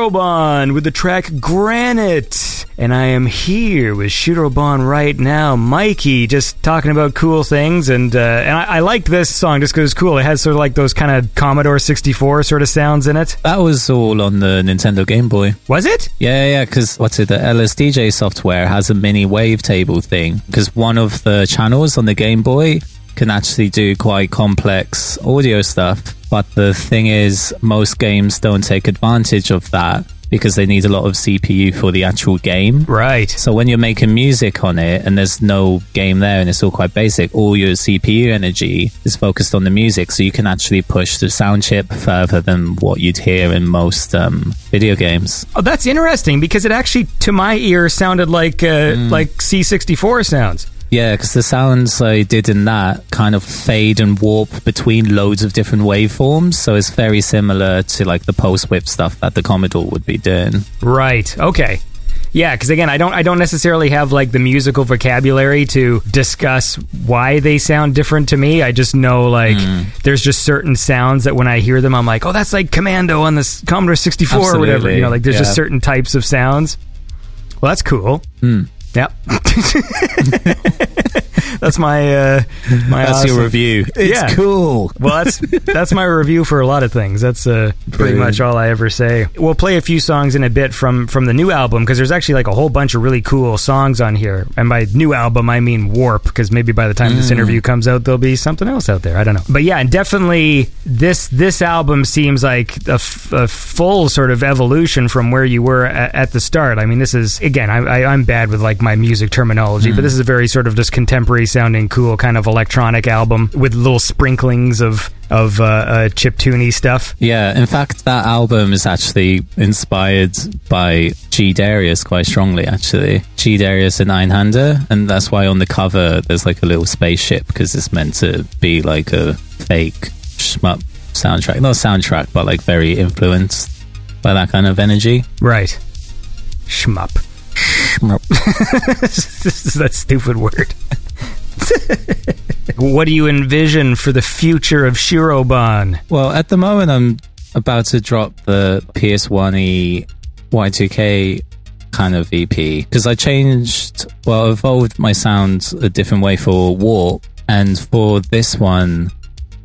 Speaker 2: Shirobon with the track Granite. And I am here with Shirobon right now. Mikey, just talking about cool things, and uh, and I, I liked this song just because it's cool. It has sort of like those kind of Commodore 64 sort of sounds in it.
Speaker 3: That was all on the Nintendo Game Boy.
Speaker 2: Was it?
Speaker 3: Yeah, yeah, because what's it? The LSDJ software has a mini wavetable thing. Because one of the channels on the Game Boy can actually do quite complex audio stuff. But the thing is, most games don't take advantage of that because they need a lot of CPU for the actual game.
Speaker 2: Right.
Speaker 3: So when you're making music on it and there's no game there and it's all quite basic, all your CPU energy is focused on the music. So you can actually push the sound chip further than what you'd hear in most um, video games.
Speaker 2: Oh, that's interesting because it actually, to my ear, sounded like uh, like C64 sounds.
Speaker 3: Yeah, because the sounds I did in that kind of fade and warp between loads of different waveforms. So it's very similar to like the pulse width stuff that the Commodore would be doing.
Speaker 2: Right. Okay. Yeah, because again, I don't, I don't necessarily have like the musical vocabulary to discuss why they sound different to me. I just know like hmm. there's just certain sounds that when I hear them, I'm like, oh, that's like Commando on this Commodore 64 or whatever. You know, like there's just certain types of sounds. Well, that's cool. Hmm. Yep. [laughs] [laughs] that's my uh, my.
Speaker 3: That's your review. It's
Speaker 2: Yeah.
Speaker 3: cool.
Speaker 2: well, that's that's my review for a lot of things. That's uh, pretty much all I ever say. We'll play a few songs in a bit from from the new album because there's actually like a whole bunch of really cool songs on here. And by new album, I mean Warp because maybe by the time this interview comes out, there'll be something else out there. I don't know. But yeah, and definitely this this album seems like a, f- a full sort of evolution from where you were at, at the start. I mean, this is again, I, I, I'm bad with like my music terminology, but this is a very sort of just contemporary sounding, cool kind of electronic album with little sprinklings of of uh, uh, stuff.
Speaker 3: Yeah, in fact, that album is actually inspired by G Darius quite strongly, actually. G Darius a nine hander, and that's why on the cover there's like a little spaceship because it's meant to be like a fake shmup soundtrack. Not soundtrack, but like very influenced by that kind of energy.
Speaker 2: Right. Shmup. This [laughs] is that stupid word. [laughs] what do you envision for the future of Shirobon?
Speaker 3: Well, at the moment, I'm about to drop the PS1e Y2K kind of EP because I changed, well, evolved my sound a different way for Warp, and for this one,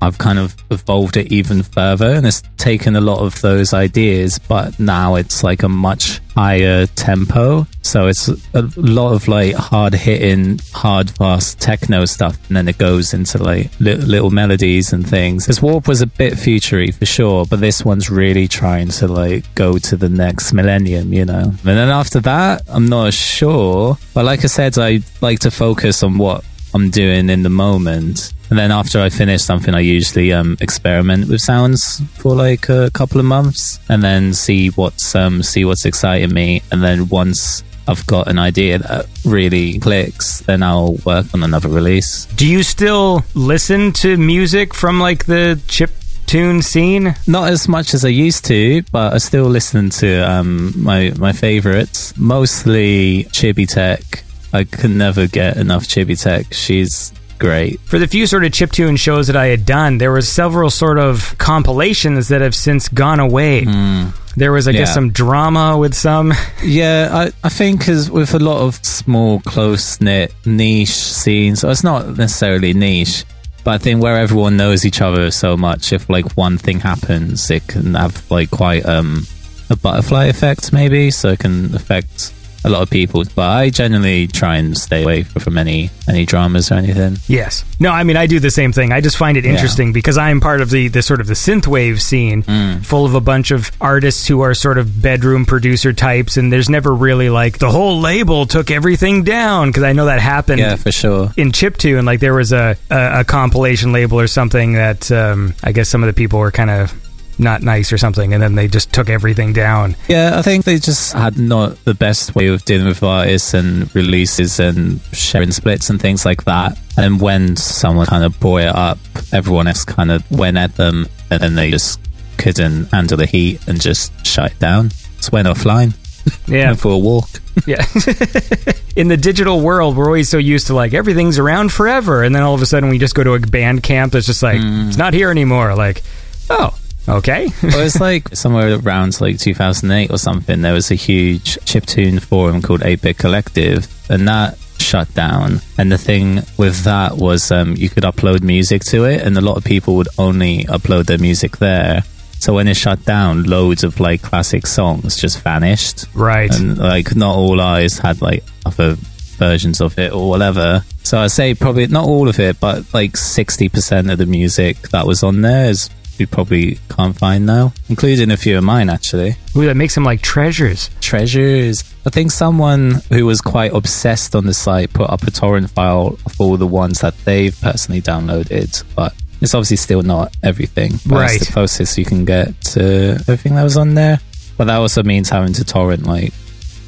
Speaker 3: I've kind of evolved it even further, and it's taken a lot of those ideas, but now it's like a much higher tempo. So it's a lot of like hard hitting, hard fast techno stuff, and then it goes into like li- little melodies and things. This Warp was a bit futury for sure, but this one's really trying to like go to the next millennium, you know. And then after that, I'm not sure, but like I said, I like to focus on what I'm doing in the moment. And then after I finish something, I usually um, experiment with sounds for like a couple of months, and then see what's um, see what's exciting me. And then once I've got an idea that really clicks, then I'll work on another release.
Speaker 2: Do you still listen to music from like the chip tune scene?
Speaker 3: Not as much as I used to, but I still listen to um, my my favorites. Mostly Chibi Tech. I could never get enough Chibi Tech. She's great.
Speaker 2: For the few sort of chiptune shows that I had done, there was several sort of compilations that have since gone away. There was, I guess, some drama with some. [laughs]
Speaker 3: Yeah, I, I think as with a lot of small, close knit niche scenes, it's not necessarily niche, but I think where everyone knows each other so much, if like one thing happens, it can have like quite um a butterfly effect, maybe, so it can affect a lot of people. But I generally try and stay away from any any dramas or anything.
Speaker 2: Yes. No, I mean I do the same thing. I just find it interesting because I am part of the the sort of the synthwave scene, full of a bunch of artists who are sort of bedroom producer types, and there's never really like the whole label took everything down because I know that happened.
Speaker 3: Yeah, for sure.
Speaker 2: In chiptune, like there was a, a, a compilation label or something that um, I guess some of the people were kind of not nice or something, and then they just took everything down.
Speaker 3: Yeah, I think they just had not the best way of dealing with artists and releases and sharing splits and things like that. And when someone kind of brought it up, everyone else kind of went at them and then they just couldn't handle the heat and just shut it down. Just went offline. [laughs]
Speaker 2: Yeah.
Speaker 3: For a walk.
Speaker 2: Yeah. [laughs] In the digital world, we're always so used to like everything's around forever, and then all of a sudden we just go to a Bandcamp that's just like mm. it's not here anymore. Like, oh, Okay.
Speaker 3: well, was [laughs] like somewhere around like 2008 or something. There was a huge chiptune forum called 8-Bit Collective, and that shut down. And the thing with that was um, you could upload music to it, and a lot of people would only upload their music there. So when it shut down, loads of like classic songs just vanished.
Speaker 2: Right.
Speaker 3: And like not all eyes had like other versions of it or whatever. So I say probably not all of it, but like 60% of the music that was on there is we probably can't find now, including a few of mine actually.
Speaker 2: Ooh, that makes them like treasures.
Speaker 3: Treasures. I think someone who was quite obsessed on the site put up a torrent file of all the ones that they've personally downloaded, but it's obviously still not everything. But
Speaker 2: Right.
Speaker 3: It's the closest you can get to everything that was on there. But that also means having to torrent like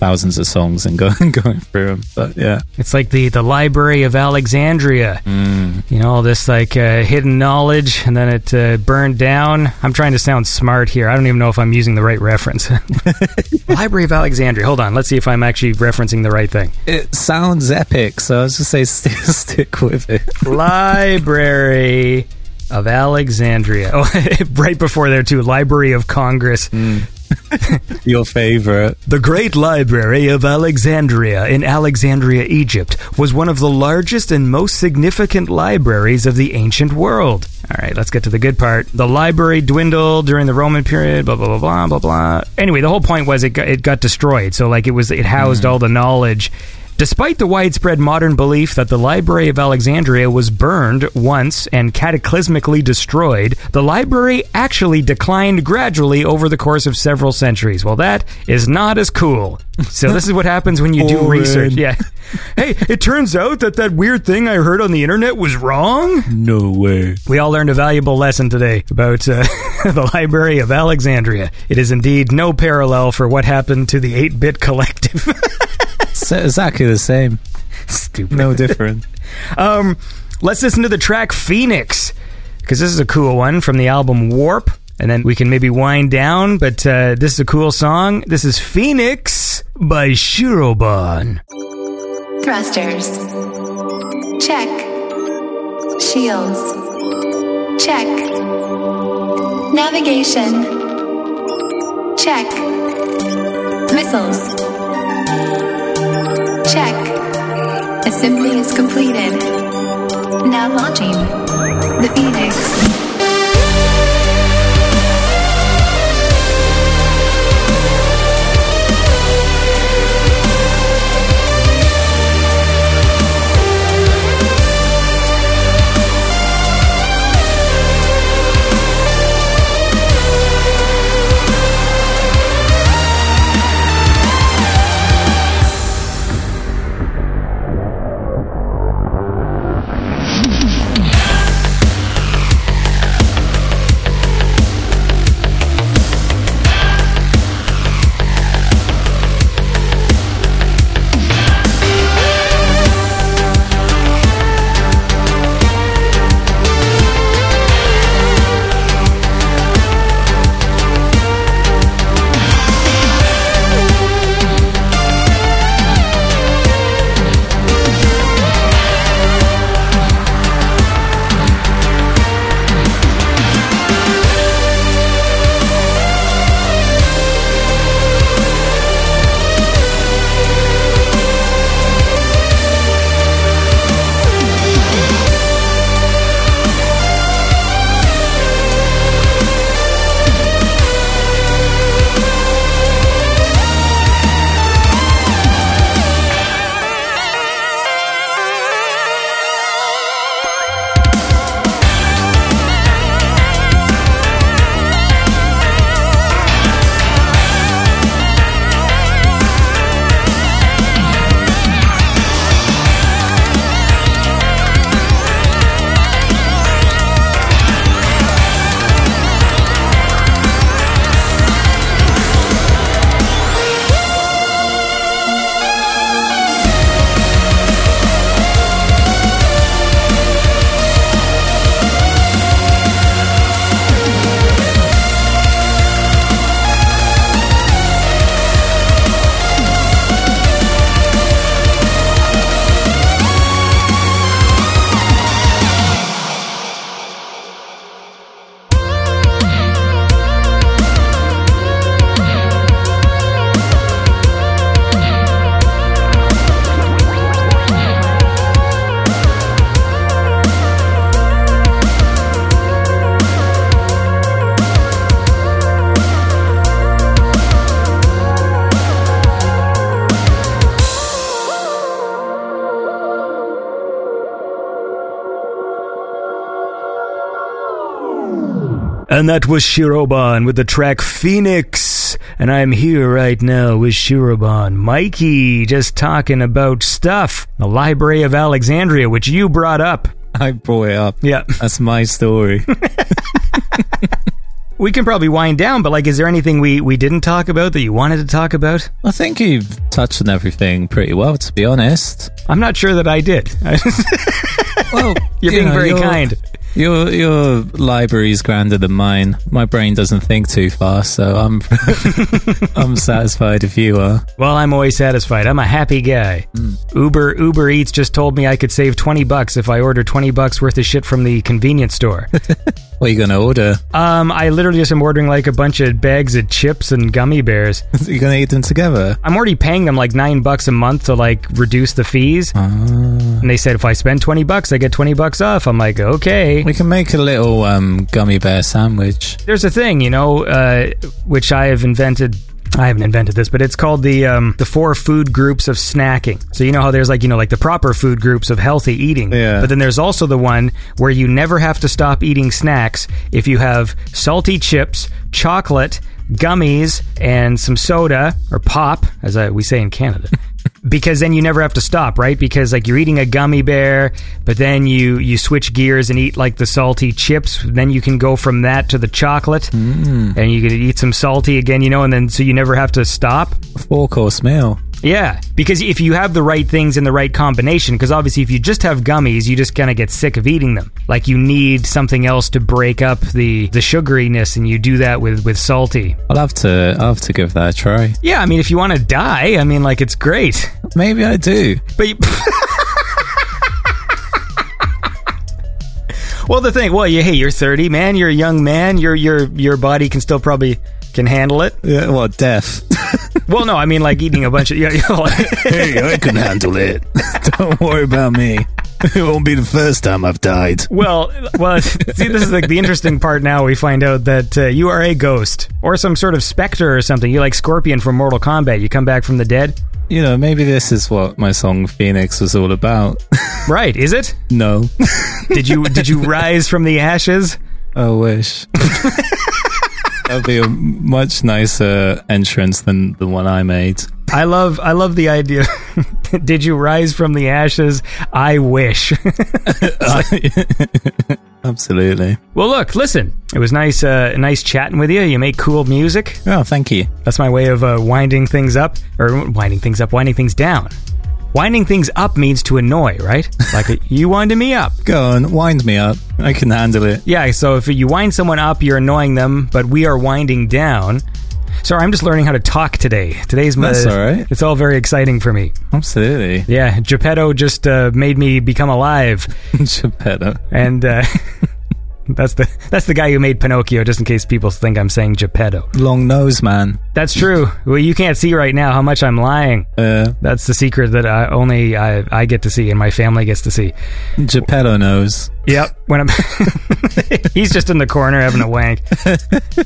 Speaker 3: thousands of songs and going [laughs] going through them. But yeah,
Speaker 2: It's like the, the Library of Alexandria. You know, all this like uh, hidden knowledge, and then it uh, burned down. I'm trying to sound smart here. I don't even know if I'm using the right reference. [laughs] Library of Alexandria. Hold on. Let's see if I'm actually referencing the right thing.
Speaker 3: it sounds epic. So I was just say [laughs] stick, stick with it.
Speaker 2: Library of Alexandria. Oh, right before there, too. Library of Congress. [laughs]
Speaker 3: Your favorite.
Speaker 2: The Great Library of Alexandria in Alexandria, Egypt, was one of the largest and most significant libraries of the ancient world. All right, let's get to the good part. The library dwindled during the Roman period, blah, blah, blah, blah, blah, blah. Anyway, the whole point was it got, it got destroyed. So, like, it was, it housed hmm. all the knowledge. Despite the widespread modern belief that the Library of Alexandria was burned once and cataclysmically destroyed, the library actually declined gradually over the course of several centuries. Well, that is not as cool. So this is what happens when you do
Speaker 3: Boring.
Speaker 2: research. Yeah. [laughs] Hey, it turns out that that weird thing I heard on the internet was wrong.
Speaker 3: No way.
Speaker 2: We all learned a valuable lesson today about uh, [laughs] the Library of Alexandria. It is indeed no parallel for what happened to the 8-bit collective. [laughs]
Speaker 3: It's exactly the same.
Speaker 2: Stupid.
Speaker 3: No different.
Speaker 2: Um, let's listen to the track Phoenix because this is a cool one from the album Warp, and then we can maybe wind down. But uh, this is a cool song. This is Phoenix by Shirobon.
Speaker 5: Thrusters. Check. Shields. Check. Navigation. Check. Missiles. Check. Assembly is completed. Now launching. The Phoenix.
Speaker 2: And that was Shirobon with the track Phoenix. And I'm here right now with Shirobon. Mikey, just talking about stuff. The Library of Alexandria, which you brought up.
Speaker 3: I brought it up.
Speaker 2: Yeah.
Speaker 3: That's my story. [laughs] [laughs]
Speaker 2: We can probably wind down, but like, is there anything we, we didn't talk about that you wanted to talk about?
Speaker 3: I think you've touched on everything pretty well, to be honest.
Speaker 2: I'm not sure that I did. [laughs]
Speaker 3: Well,
Speaker 2: You're
Speaker 3: you
Speaker 2: being
Speaker 3: know,
Speaker 2: very
Speaker 3: your-
Speaker 2: kind.
Speaker 3: Your your library's grander than mine. My brain doesn't think too fast, so I'm [laughs] I'm satisfied if you are.
Speaker 2: Well, I'm always satisfied. I'm a happy guy. Hmm. Uber Uber Eats just told me I could save 20 bucks if I order 20 bucks worth of shit from the convenience store. [laughs]
Speaker 3: What are you gonna order?
Speaker 2: um, I literally just am ordering like a bunch of bags of chips and gummy bears. [laughs]
Speaker 3: You're gonna eat them together?
Speaker 2: I'm already paying them like 9 bucks a month to like reduce the fees. And they said if I spend 20 bucks, I get 20 bucks off. I'm like, "Okay."
Speaker 3: We can make a little um, gummy bear sandwich.
Speaker 2: There's a thing, you know, uh, which I have invented. I haven't invented this, but it's called the um, the four food groups of snacking. So you know how there's like you know like the proper food groups of healthy eating,
Speaker 3: Yeah.
Speaker 2: but then there's also the one where you never have to stop eating snacks if you have salty chips, chocolate, gummies, and some soda or pop, as I, we say in Canada. Because then you never have to stop, right? Because like you're eating a gummy bear, but then you you switch gears and eat like the salty chips. Then you can go from that to the chocolate, mm. and you can eat some salty again, you know, and then so you never have to stop.
Speaker 3: Four course meal.
Speaker 2: Yeah, because if you have the right things in the right combination, because obviously if you just have gummies, you just kind of get sick of eating them. Like you need something else to break up the the sugariness, and you do that with with salty.
Speaker 3: I'll have to I'll have to give that a try.
Speaker 2: Yeah, I mean, if you want to die, I mean, like it's great,
Speaker 3: Maybe I do.
Speaker 2: but. You, [laughs] well, the thing, well, you, hey, you're 30, man. You're a young man. Your your your body can still probably can handle it.
Speaker 3: Yeah, well, death. [laughs]
Speaker 2: Well, no, I mean like eating a bunch of yeah. You know, [laughs] like,
Speaker 3: hey, I can handle it. [laughs] Don't worry about me. It won't be the first time I've died.
Speaker 2: Well, well, see, this is like the interesting part. Now we find out that uh, you are a ghost or some sort of specter or something. You're like Scorpion from Mortal Kombat. You come back from the dead,
Speaker 3: You know, maybe this is what my song Phoenix was all about. [laughs]
Speaker 2: right? Is it?
Speaker 3: no.
Speaker 2: Did you did you rise from the ashes?
Speaker 3: I wish. That'd be a much nicer entrance than the one I made.
Speaker 2: I love I love the idea. [laughs] did you rise from the ashes? I wish. [laughs]
Speaker 3: Absolutely.
Speaker 2: well, look, listen. It was nice, uh, nice chatting with you. You make cool music.
Speaker 3: Oh, thank you.
Speaker 2: That's my way of uh, winding things up, or winding things up, winding things down. Winding things up means to annoy, right? [laughs] Like you winding me up.
Speaker 3: Go on, wind me up. I can handle it.
Speaker 2: Yeah, so if you wind someone up, you're annoying them, but we are winding down. Sorry, I'm just learning how to talk today. Today's my.
Speaker 3: That's all right.
Speaker 2: It's all very exciting for me.
Speaker 3: Absolutely.
Speaker 2: Yeah, Geppetto just uh, made me become alive, [laughs]
Speaker 3: Geppetto.
Speaker 2: and uh, [laughs] that's the that's the guy who made Pinocchio. Just in case people think I'm saying Geppetto.
Speaker 3: Long nose man.
Speaker 2: That's true. Well, you can't see right now how much I'm lying.
Speaker 3: Uh,
Speaker 2: That's the secret that I, only I, I get to see and my family gets to see.
Speaker 3: Geppetto nose.
Speaker 2: Yep. When I'm, [laughs] he's just in the corner having a wank.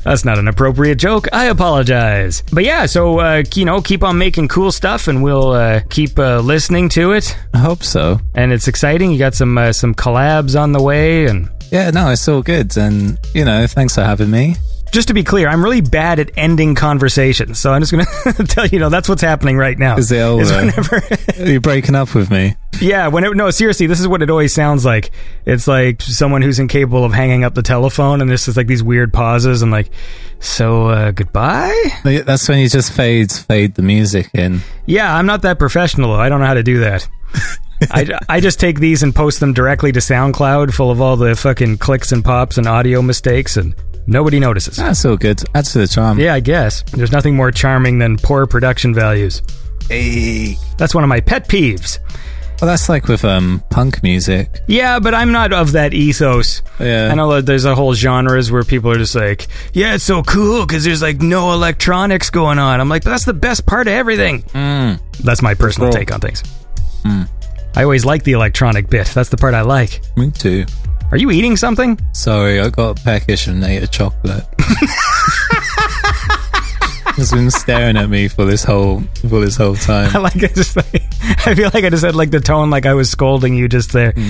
Speaker 2: That's not an appropriate joke. I apologize. But yeah, so uh, you know, keep on making cool stuff, and we'll uh, keep uh, listening to it.
Speaker 3: I hope so.
Speaker 2: And it's exciting. You got some uh, some collabs on the way, and
Speaker 3: Yeah, no, it's all good. And, you know, thanks for having me.
Speaker 2: just to be clear, I'm really bad at ending conversations. So I'm just gonna [laughs] tell you, know, that's what's happening right now.
Speaker 3: Is it over?
Speaker 2: whenever, [laughs]
Speaker 3: Are you breaking up with me?
Speaker 2: Yeah, whenever no, seriously, this is what it always sounds like. It's like someone who's incapable of hanging up the telephone, and this is like these weird pauses, and like, so uh, goodbye.
Speaker 3: That's when you just fade, fade the music in.
Speaker 2: Yeah, I'm not that professional. I don't know how to do that. I, I just take these and post them directly to SoundCloud, full of all the fucking clicks and pops and audio mistakes, and nobody notices.
Speaker 3: That's all good. To the charm.
Speaker 2: Yeah, I guess there's nothing more charming than poor production values.
Speaker 3: Hey.
Speaker 2: That's one of my pet peeves.
Speaker 3: Well, that's like with um punk music.
Speaker 2: Yeah, but I'm not of that ethos.
Speaker 3: Yeah.
Speaker 2: I know that there's a whole genres where people are just like, yeah, it's so cool because there's like no electronics going on. I'm like, that's the best part of everything. That's my personal
Speaker 3: Cool.
Speaker 2: take on things. I always like the electronic bit. That's the part I like.
Speaker 3: Me too.
Speaker 2: Are you eating something?
Speaker 3: Sorry, I got peckish and ate a chocolate. [laughs] He's been staring at me for this whole for this whole
Speaker 2: I
Speaker 3: time. [laughs]
Speaker 2: like I just like, I feel like I just had like the tone like I was scolding you just there. [laughs]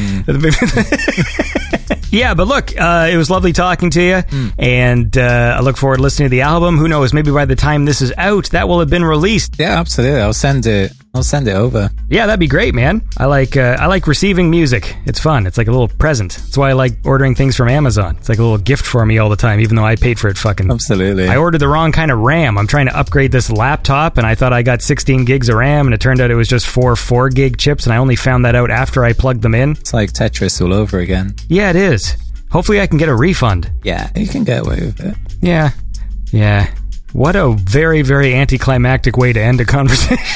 Speaker 2: Yeah, but look, uh, it was lovely talking to you,
Speaker 3: Hmm.
Speaker 2: and uh, I look forward to listening to the album. Who knows? Maybe by the time this is out, that will have been released.
Speaker 3: Yeah, absolutely. I'll send it. I'll send it over.
Speaker 2: Yeah, that'd be great, man. I like uh, I like receiving music. It's fun. It's like a little present. That's why I like ordering things from Amazon. It's like a little gift for me all the time, even though I paid for it. Fucking
Speaker 3: Absolutely.
Speaker 2: I ordered the wrong kind of RAM. I'm trying to upgrade this laptop, and I thought I got 16 gigs of RAM, and it turned out it was just four four gig chips, and I only found that out after I plugged them in.
Speaker 3: It's like Tetris all over again.
Speaker 2: Yeah, it is. Hopefully, I can get a refund.
Speaker 3: Yeah, you can get away with it.
Speaker 2: Yeah, yeah. What a very very anticlimactic way to end a conversation. [laughs]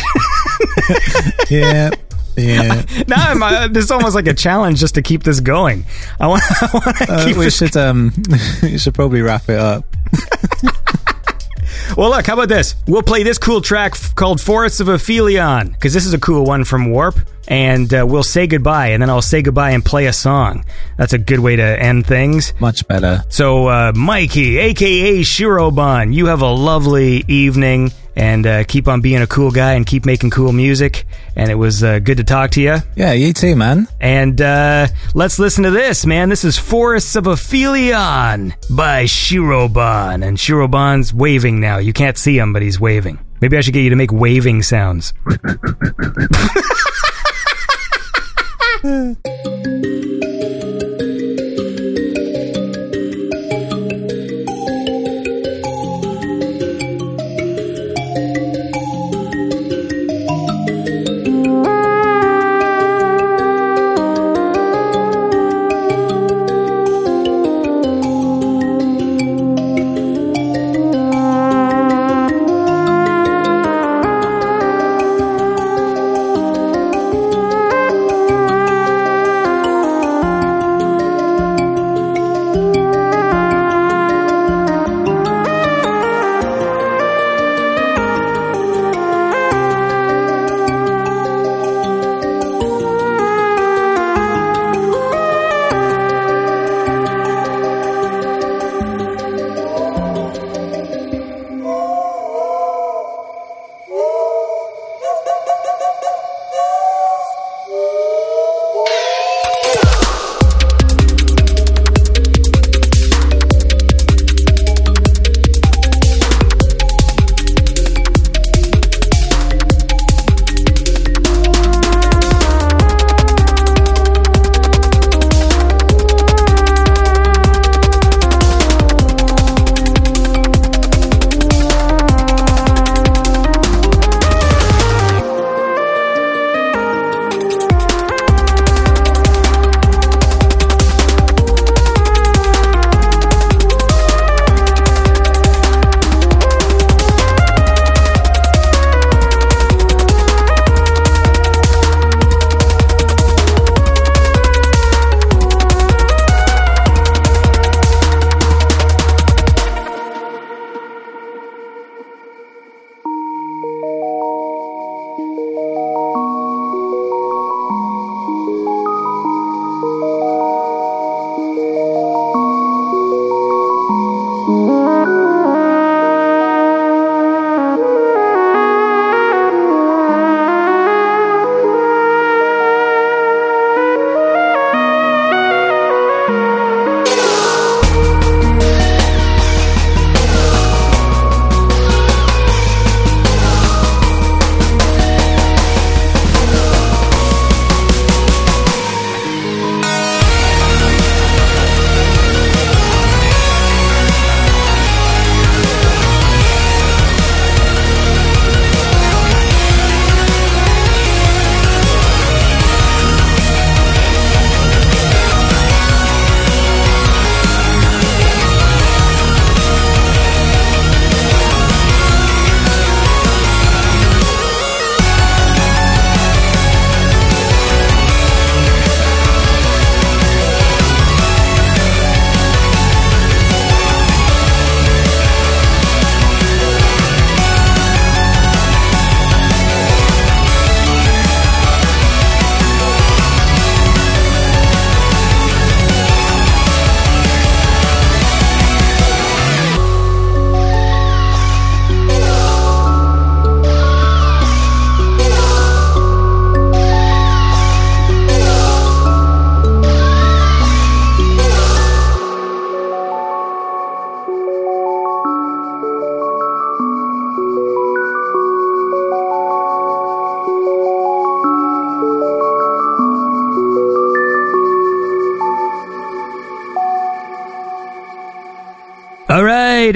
Speaker 3: Yeah, yeah.
Speaker 2: now I'm, uh, this is almost like a challenge just to keep this going. I want, I want to
Speaker 3: Uh,
Speaker 2: keep
Speaker 3: we
Speaker 2: this.
Speaker 3: should um, [laughs] we should probably wrap it up. [laughs]
Speaker 2: Well, look, how about this? We'll play this cool track f- called Forests of Aphelion, because this is a cool one from Warp, and uh, we'll say goodbye, and then I'll say goodbye and play a song. That's a good way to end things.
Speaker 3: Much better.
Speaker 2: So, uh, Mikey, aka Shirobon, you have a lovely evening, and uh, keep on being a cool guy and keep making cool music. And it was uh, good to talk to you.
Speaker 3: Yeah, you too, man.
Speaker 2: And uh, let's listen to this, man. This is Forests of Aphelion by Shirobon. And Shirobon's waving now. You can't see him, but he's waving. Maybe I should get you to make waving sounds. [laughs]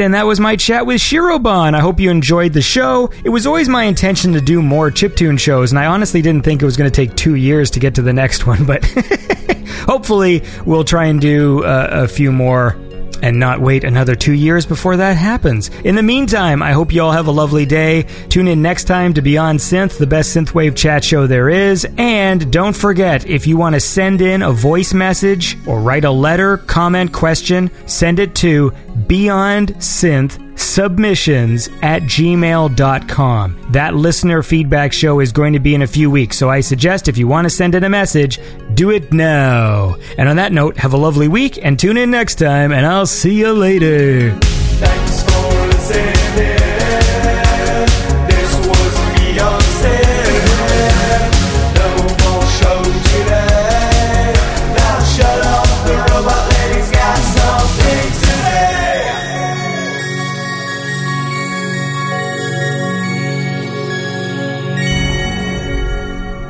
Speaker 2: and that was my chat with Shirobon. I hope you enjoyed the show. It was always my intention to do more chiptune shows, and I honestly didn't think it was going to take two years to get to the next one, but [laughs] hopefully we'll try and do uh, a few more and not wait another two years before that happens. In the meantime, I hope you all have a lovely day. Tune in next time to Beyond Synth, the best synthwave chat show there is. And don't forget, if you want to send in a voice message or write a letter, comment, question, send it to Beyond Synth submissions at gmail.com. That listener feedback show is going to be in a few weeks, so I suggest if you want to send in a message, do it now. And on that note, have a lovely week and tune in next time, and I'll see you later.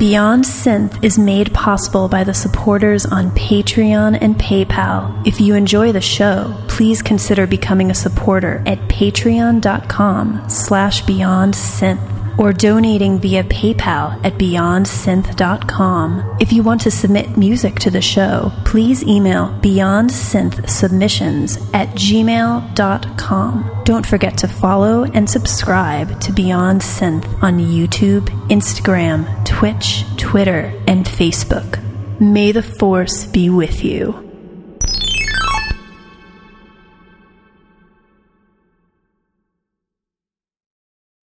Speaker 1: Beyond Synth is made possible by the supporters on Patreon and PayPal. If you enjoy the show, please consider becoming a supporter at patreon.com slash beyond synth or donating via PayPal at beyondsynth.com. If you want to submit music to the show, please email beyondsynthsubmissions at gmail.com. Don't forget to follow and subscribe to Beyond Synth on YouTube, Instagram, Twitch, Twitter, and Facebook. May the Force be with you.